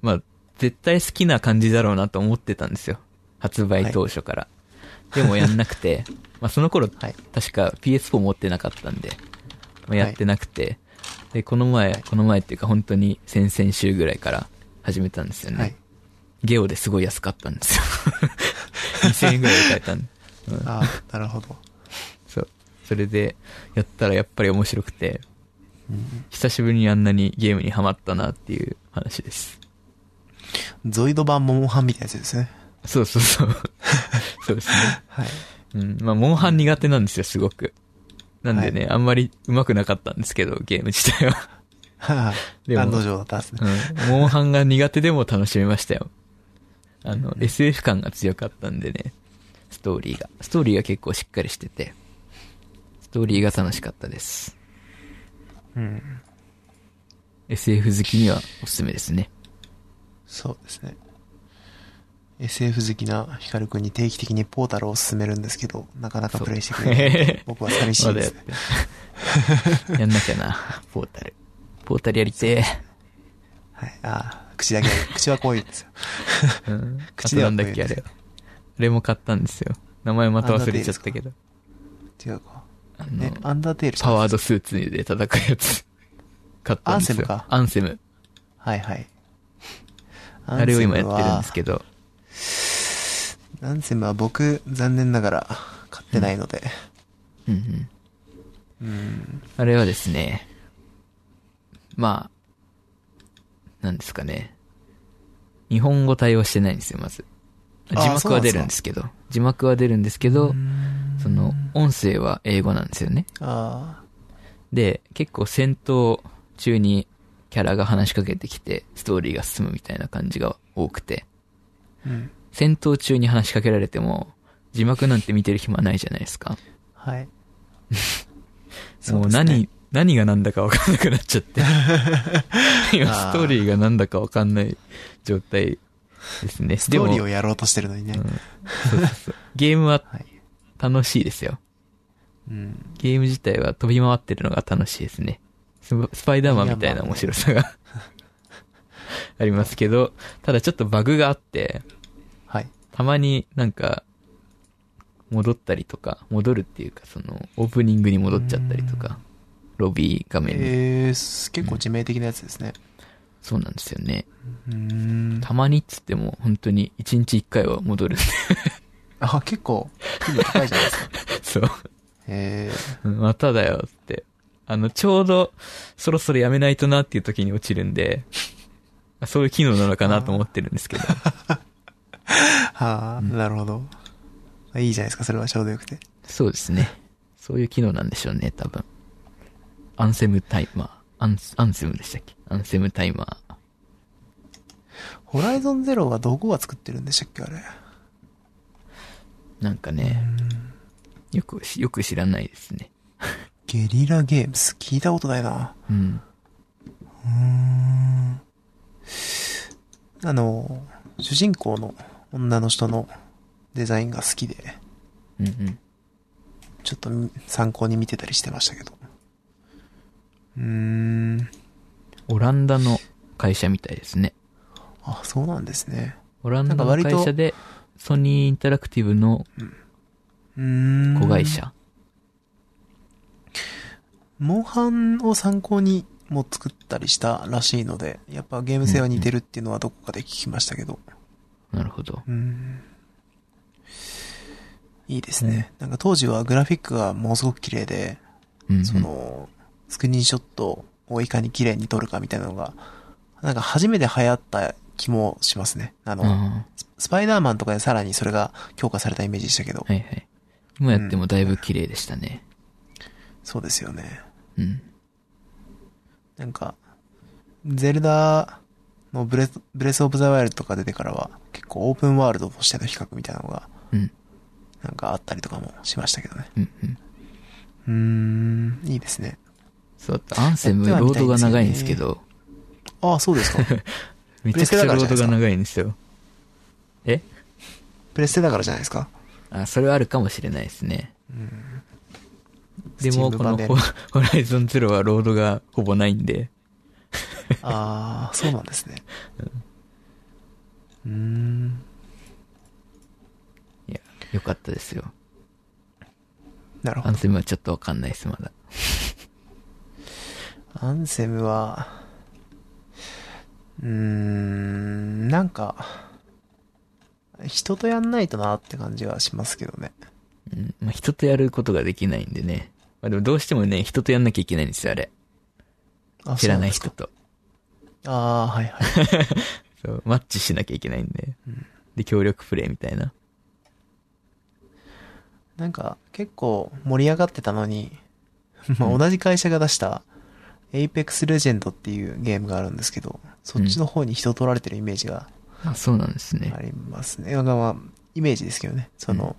B: まあ、絶対好きな感じだろうなと思ってたんですよ。発売当初から。でもやんなくて、まあその頃、
A: はい。
B: 確か PS4 持ってなかったんで、まあ、やってなくて、で、この前、この前っていうか本当に先々週ぐらいから始めたんですよね。
A: はい。
B: ゲオですごい安かったんですよ。2000円ぐらいで買えたんで。うん、
A: ああ、なるほど。
B: そう。それで、やったらやっぱり面白くて、
A: うん
B: 久しぶりにあんなにゲームにハマったなっていう話です。
A: ゾイド版モンハンみたいなやつですね。
B: そうそうそう。そうですね。
A: はい。
B: うん。まあ、モンハン苦手なんですよ、すごく。なんでね、あんまり上手くなかったんですけど、ゲーム自体は。
A: はあ、
B: でも
A: 案の定だったんですね。
B: うん。モンハンが苦手でも楽しめましたよ。あの、SF 感が強かったんでね、ストーリーが。ストーリーが結構しっかりしてて、ストーリーが楽しかったです。
A: うん。
B: SF 好きにはおすすめですね。
A: そうですね。SF 好きなヒカルくんに定期的にポータルを勧めるんですけど、なかなかプレイしてくれない。僕は寂しいですね。
B: やんなきゃな、ポータル。ポータルやりて
A: はい。ああ、口だけ、口はこう言うんですよ。
B: え。うん。あ
A: 口では
B: となんだっけ、あれ。あれも買ったんですよ。名前また忘れちゃったけど。
A: 違うか。
B: あ
A: ね、
B: の、
A: アンダーテール
B: パワードスーツで戦うやつ。買ったんですよ。
A: アンセムか
B: アンセム。
A: はいはい。
B: あれを今やってるんです
A: け
B: けど。
A: ど。アンセムは僕、残念ながら買ってないので。
B: うんうん。
A: うん。
B: あれはですね、まあ、なんですかね。日本語対応してないんですよ、まず。
A: あ
B: 字幕は出るんですけど。字幕は出るんですけど、その、音声は英語なんですよね。
A: あ
B: で、結構戦闘中にキャラが話しかけてきて、ストーリーが進むみたいな感じが多くて、
A: あ。うん。
B: 戦闘中に話しかけられても、字幕なんて見てる暇ないじゃないですか。
A: はい。
B: もう何、何が何だか分かんなくなっちゃって。今、ストーリーが何だか分かんない状態ですね。
A: ストーリーをやろうとしてるのにね。
B: うんそうそうそうゲームは
A: はい。
B: 楽しいですよ。
A: うん。
B: ゲーム自体は飛び回ってるのが楽しいですね。ススパイダーマンみたいな面白さが ありますけど、ただちょっとバグがあって、
A: はい。
B: たまになんか、戻ったりとか、戻るっていうか、その、オープニングに戻っちゃったりとか、ロビー画面に。
A: えー、結構致命的なやつですね。
B: そうなんですよね。
A: うーん。
B: たまにっつっても、本当に1日1回は戻る。
A: あ、結構、頻度高いじゃないですか。
B: そう。
A: え
B: うんまただよって。あの、ちょうど、そろそろやめないとなっていう時に落ちるんで、そういう機能なのかなと思ってるんですけど。
A: ー。はあ、なるほど。いいじゃないですか、それはちょうどよくて。
B: そうですね。そういう機能なんでしょうね、多分。アンセムタイマー。アン、アンセムでしたっけ？アンセムタイマー。
A: ホライゾンゼロはどこが作ってるんでしたっけ、あれ？
B: なんかね、よくし、よく知らないですね。
A: ゲリラゲームス、聞いたことないな。
B: うん。
A: うーん。あの、主人公の女の人のデザインが好きで、
B: うんうん。
A: ちょっとみ参考に見てたりしてましたけど。うーん。
B: オランダの会社みたいですね。
A: あ、そうなんですね。
B: オランダの会社で、ソニーインタラクティブの
A: うーん。
B: 子会。社。
A: モンハンを参考にも作ったりしたらしいので、やっぱゲーム性は似てるっていうのはどこかで聞きましたけど。
B: なるほど。
A: うん。いいですね。なんか当時はグラフィックがものすごく綺麗で、
B: うん、うん。
A: その、スクリーンショットをいかに綺麗に撮るかみたいなのが、なんか初めて流行った気もしますね。あの、
B: あ
A: ススパイダーマンとかでさらにそれが強化されたイメージでしたけど、
B: あ、はいはい。今やってもだいぶ綺麗でしたね。
A: そうですよね。
B: うん。
A: なんか、ゼルダのブレス、ブレスオブザワイルドとか出てからは、結構オープンワールドとしての比較みたいなのが、
B: うん。
A: なんかあったりとかもしましたけどね。
B: うんうん。
A: うーん、いいですね。
B: そうだ、アンセムロードが長いんですけど、
A: ああ、そうですか。
B: めちゃくちゃロードが長いんですよ。え？
A: プレステだからじゃないですか。
B: あ、それはあるかもしれないですね。でも、このホホライゾンゼロはロードがほぼないんで、
A: ああ、そうなんですね。うーん。
B: いや、よかったですよ。
A: なるほど
B: アン。セムはちょっとわかんないです、まだ。
A: アンセムは、うーん、なんか、人とやんないとなって感じはしますけどね。
B: うん。まあ、人とやることができないんでね。まあ、でもどうしてもね、人とやんなきゃいけないんですよ、あれ。
A: あ
B: 知らない人と。
A: ああ、はいはい。
B: そう、マッチしなきゃいけないんで。で、協力プレイみたいな。
A: なんか、結構盛り上がってたのに、まあ
B: うん
A: 同じ会社が出した、Apex Legend っていうゲームがあるんですけど、そっちの方に人取られてるイメージが
B: あ、そうなんですね
A: あ。りますね。まあまあ、イメージですけどね。その、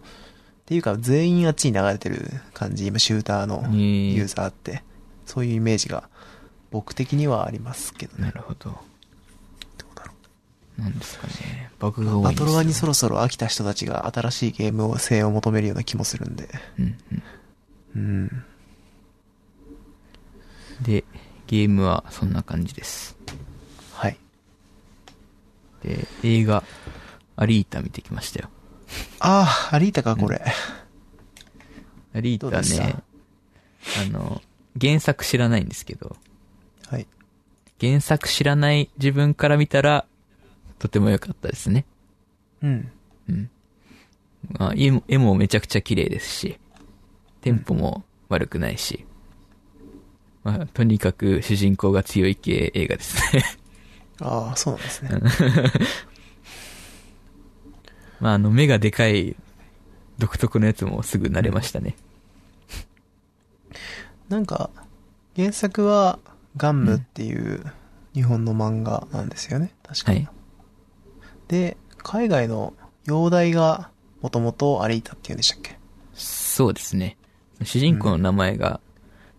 A: っていうか全員あっちに流れてる感じ、今シューターの
B: に
A: ユーザーって、そういうイメージが僕的にはありますけどね。
B: なるほど。
A: どうだろ
B: なんですかね。バグが
A: う。バ
B: 多いんですよ
A: トロワにそろそろ飽きた人たちが新しいゲーム性を求めるような気もするんで。
B: うんうん。
A: うん。
B: で、ゲームはそんな感じです。
A: はい。
B: で、映画、アリータ見てきましたよ。
A: ああ、アリータか、これ。
B: アリータ
A: どうでした？
B: ね、あの、原作知らないんですけど、
A: はい。
B: 原作知らない自分から見たら、とても良かったですね。
A: うん。
B: うん。まあ、絵も絵もめちゃくちゃ綺麗ですし、テンポも悪くないし、まあ、とにかく主人公が強い系映画ですね。
A: ああ、そうなんですね。
B: まあ、あの、目がでかい独特のやつもすぐ慣れましたね。
A: なんか、原作はガンムっていう日本の漫画なんですよね。確かに。
B: はい。
A: で、海外の洋題がもともとアリータっていうんでしたっけ？
B: そうですね。主人公の名前が、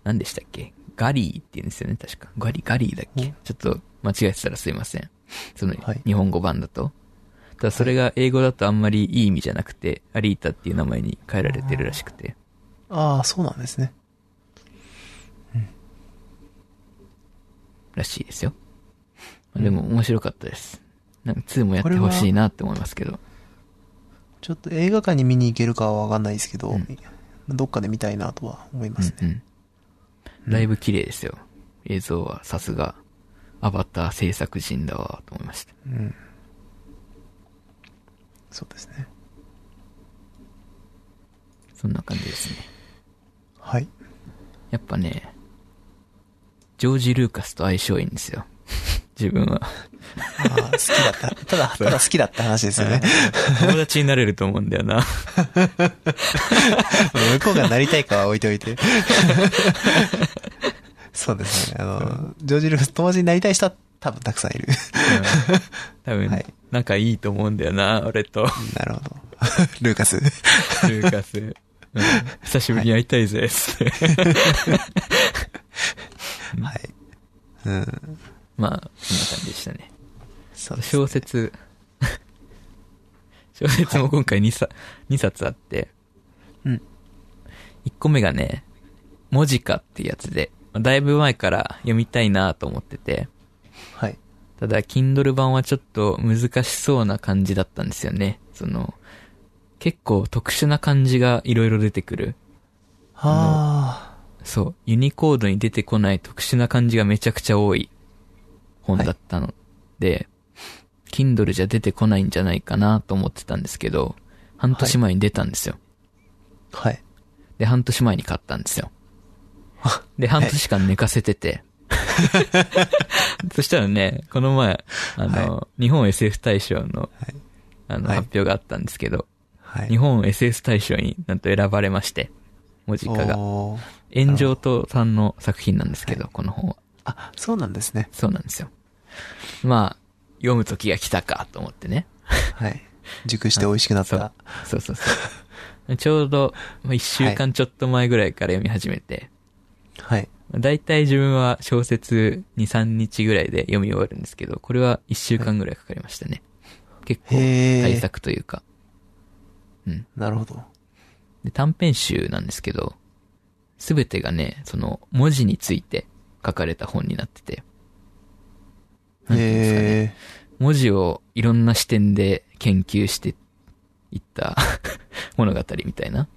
B: 何でしたっけ？ガリーって言うんですよね、確か。ガリ、ガリーだっけ？ちょっと間違えてたらすいません。その
A: はい、
B: 日本語版だと。ただそれが英語だとあんまりいい意味じゃなくて、アリータっていう名前に変えられてるらしくて。
A: ああ、そうなんですね。
B: らしいですよ。まあでも面白かったです。なんか2もやってほしいなって思いますけど。
A: ちょっと映画館に見に行けるかはわかんないですけど、
B: うん
A: どっかで見たいなとは思いますね。
B: うんうん。だいぶ綺麗ですよ。映像はさすが、アバター制作人だわ、と思いました。
A: うん。そうですね。
B: そんな感じですね。
A: はい。
B: やっぱね、ジョージ・ルーカスと相性いいんですよ。自分は。
A: ああ、好きだった。ただ、ただ好きだった話ですよね。
B: 友達になれると思うんだよな。
A: 向こうがなりたいかは置いておいて。そうですね。あの、ジョージ・ルーカス友達になりたい人は多分たくさんいる。
B: 多分、
A: はい
B: 仲いいと思うんだよな、俺と。
A: なるほど。ルーカス。
B: ルーカス。うん久しぶりに会いたいぜ、つって。
A: はい。うん。
B: まあ、そんな感じでしたね。
A: そうです、
B: 小説、小説も今回2冊、二冊あって、
A: うん。
B: 1個目がね、文字化っていうやつで、だいぶ前から読みたいなと思ってて、
A: はい。
B: ただ、Kindle 版はちょっと難しそうな感じだったんですよね。その、結構特殊な漢字がいろいろ出てくる。
A: は
B: そう、ユニコードに出てこない特殊な漢字がめちゃくちゃ多い本だったので、Kindle じゃ出てこないんじゃないかなと思ってたんですけど、半年前に出たんですよ。
A: あ。はい。
B: で、半年前に買ったんですよ。
A: あ
B: で、半年間寝かせてて。そしたらね、この前、あの、日本 SF 大賞の、
A: はい。
B: あの、
A: はい
B: 発表があったんですけど、
A: はい。
B: 日本 SF 大賞になんと選ばれまして、文字家が。炎上とさんの作品なんですけど、この本は。
A: あ、そうなんですね。
B: そうなんですよ。まあ、読む時が来たかと思ってね。
A: はい。熟して美味しくなった。
B: そうそうそう。ちょうど、まあ、一週間ちょっと前ぐらいから読み始めて、
A: はい。
B: だいたい自分は小説2、3日ぐらいで読み終わるんですけど、これは1週間ぐらいかかりましたね。結構、対策というか。うん。
A: なるほど。
B: で、短編集なんですけど、すべてがね、その、文字について書かれた本になってて、なんていうんですかね。
A: へ
B: 文字をいろんな視点で研究していった 物語みたいな。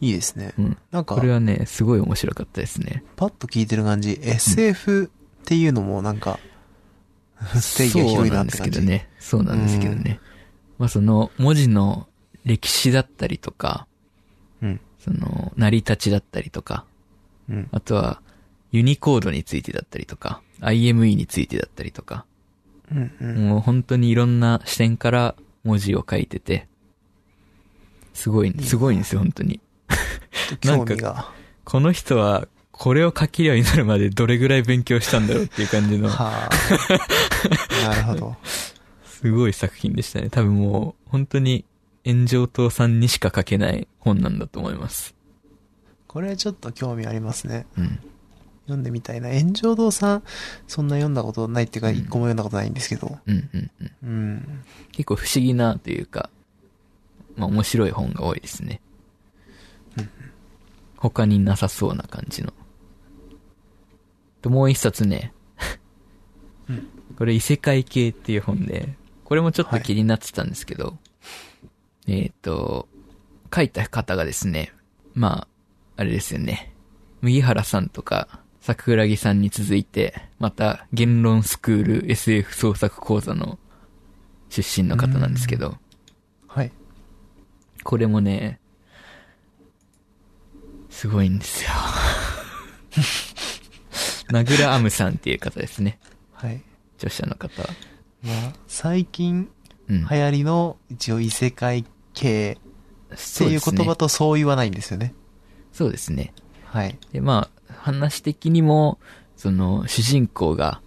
A: ーいいですね。
B: うん。
A: なんか
B: こ、れはね、すごい面白かったですね。
A: パッと聞いてる感じ、SF っていうのもなんか、定義が広いなって感じ。
B: そうなんですけどね。そうなんですけどね。まあその、文字の歴史だったりとか、
A: うん。
B: その、成り立ちだったりとか、
A: うん。
B: あとは、ユニコードについてだったりとか、IME についてだったりとか、
A: うん。うん。
B: もう本当にいろんな視点から文字を書いてて、すごい、すごいんですよ、本当に。
A: 興味が。
B: この人は、これを書けるようになるまでどれぐらい勉強したんだろうっていう感じの、
A: はあ。なるほど。
B: すごい作品でしたね。多分もう、本当に炎上党さんにしか書けない本なんだと思います。
A: これちょっと興味ありますね。
B: うん。
A: 読んでみたいな。炎上堂さん、そんな読んだことないっていうか、
B: うん
A: 一個も読んだことないんですけど。
B: うんうんうん。
A: うん。
B: 結構不思議なというか、まあ面白い本が多いですね。他になさそうな感じの。と、もう一冊ね。
A: うん
B: これ異世界系っていう本で、これもちょっと気になってたんですけど、えっ、と、書いた方がですね、まあ、あれですよね。麦原さんとか、桜木さんに続いて、また、言論スクール SF 創作講座の出身の方なんですけど、
A: はい。
B: これもね、すごいんですよ。名倉アムさんっていう方ですね。
A: はい。
B: 著者の方。
A: まあ、最近
B: うん。
A: 流行りの一応異世界系っていう言葉とそう言わないんですよね。
B: そうですね。
A: はい。
B: で、まあ、話的にも、その、主人公が、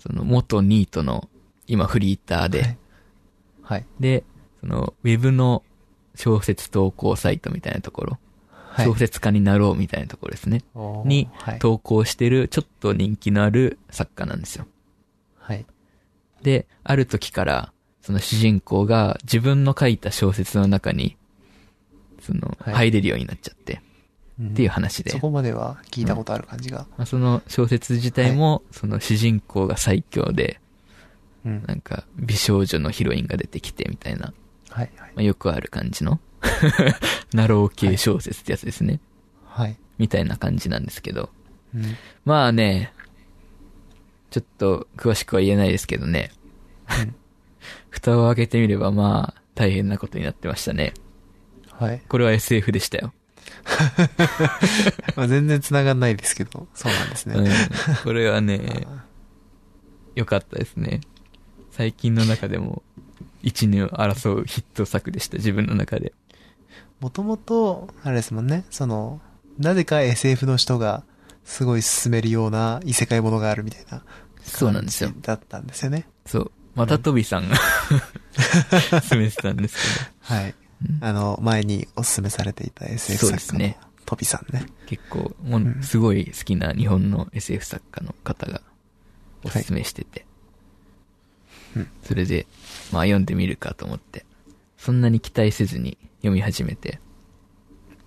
B: その、元ニートの、今フリーターで、
A: はい。はい。
B: で、その、ウェブの小説投稿サイトみたいなところ、
A: はい
B: 小説家になろうみたいなところですね。
A: はい。
B: 投稿してる、ちょっと人気のある作家なんですよ。
A: はい。
B: で、ある時から、その主人公が自分の書いた小説の中に、その、
A: はい
B: 入れるようになっちゃって、
A: っ
B: っていう話で、
A: そこまでは聞いたことある感じが。
B: まあ、その小説自体も、その主人公が最強で、
A: うん。
B: なんか美少女のヒロインが出てきてみたいな、
A: はい。はい。
B: まあ、よくある感じの、ナロー系小説ってやつですね。
A: はい。
B: みたいな感じなんですけど。
A: うん。
B: まあね、ちょっと詳しくは言えないですけどね。
A: うん
B: 蓋を開けてみればまあ大変なことになってましたね。
A: はい。
B: これは SF でしたよ。
A: まあ、全然繋がんないですけど、そうなんですね。
B: うん。これはね、良かったですね。最近の中でも一年を争うヒット作でした、自分の中で。
A: もともと、あれですもんね、その、なぜか SF の人がすごい進めるような異世界ものがあるみたいな。
B: そうなんですよ。
A: だったんですよね。
B: そう。またトビさんが 進めてたんです
A: はい。
B: うん
A: あの、前におすすめされていた SF
B: そうで
A: 作家の
B: すね
A: トビさんね。
B: けど、結構、も
A: うん
B: う、すごい好きな日本の SF 作家の方がおすすめしてて。
A: うん
B: それで、まあ読んでみるかと思って。そんなに期待せずに読み始めて。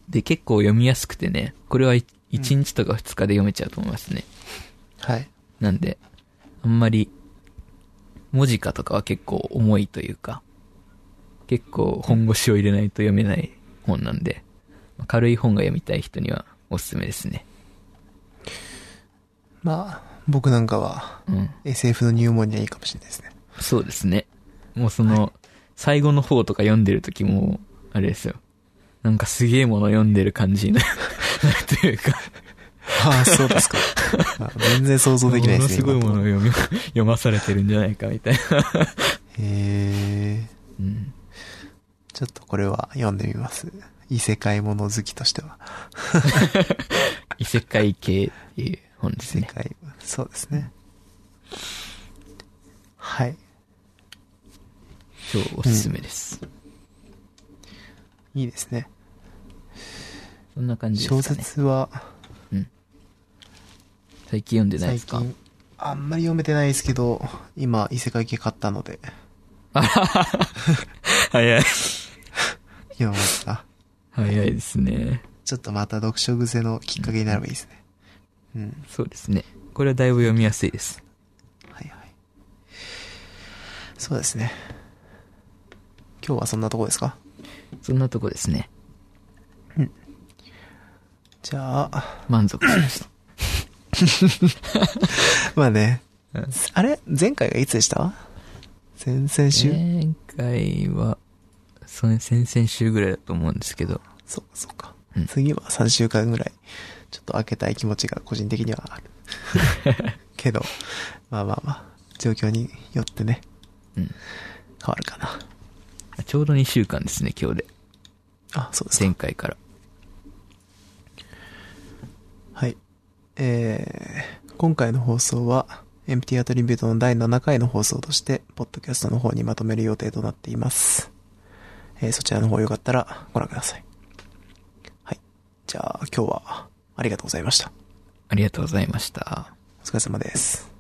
B: で、結構読みやすくてね、これは1日とか2日で読めちゃうと思いますね。
A: はい。
B: なんで、あんまり文字化とかは結構重いというか、結構本腰を入れないと読めない本なんで、軽い本が読みたい人にはおすすめですね。
A: まあ、僕なんかは
B: うん。
A: SF の入門にはいいかもしれないですね。
B: そうですね。もうその、最後の方とか読んでる時も、あれですよ。なんかすげえもの読んでる感じになる というか、
A: ああ、そうですか。あ全然想像できないですね。
B: ものすごいもの
A: 今
B: を読み、読まされてるんじゃないかみたいな。
A: へえ。
B: うん。
A: ちょっとこれは読んでみます。異世界もの好きとしては。
B: 異世界系っていう本ですね。
A: 異世界、そうですね。はい。
B: 超おすすめです。
A: いいですね。
B: そんな感じで
A: 小
B: すかね。
A: 説は、
B: 最近読んでないで
A: 最
B: すか？
A: 近、あんまり読めてないですけど、今、異世界系買ったので、
B: 早い。
A: 読みました？
B: 早いですね。
A: ちょっとまた読書癖のきっかけになればいいですね。うん。
B: そうですね。これはだいぶ読みやすいです。
A: はいはい。そうですね。今日はそんなとこですか？
B: そんなとこですね。
A: じゃあ、
B: 満足しました。
A: まあね。
B: うん
A: あれ？前回がいつでした？先々週、
B: 前回は、その先々週ぐらいだと思うんですけど、
A: そうかそうか。
B: うん
A: 次は3週間ぐらい、ちょっと開けたい気持ちが個人的にはある。けど、まあまあまあ、状況によってね、
B: うん。
A: 変わるかな。
B: ちょうど2週間ですね、今日で。
A: あ、そうですか。
B: 前回から。
A: はい。えー、今回の放送は、エンプティアトリビュートの第7回の放送として、ポッドキャストの方にまとめる予定となっています。えー、そちらの方よかったらご覧ください。はい。じゃあ、今日は、ありがとうございました。
B: ありがとうございました。
A: お疲れ様です。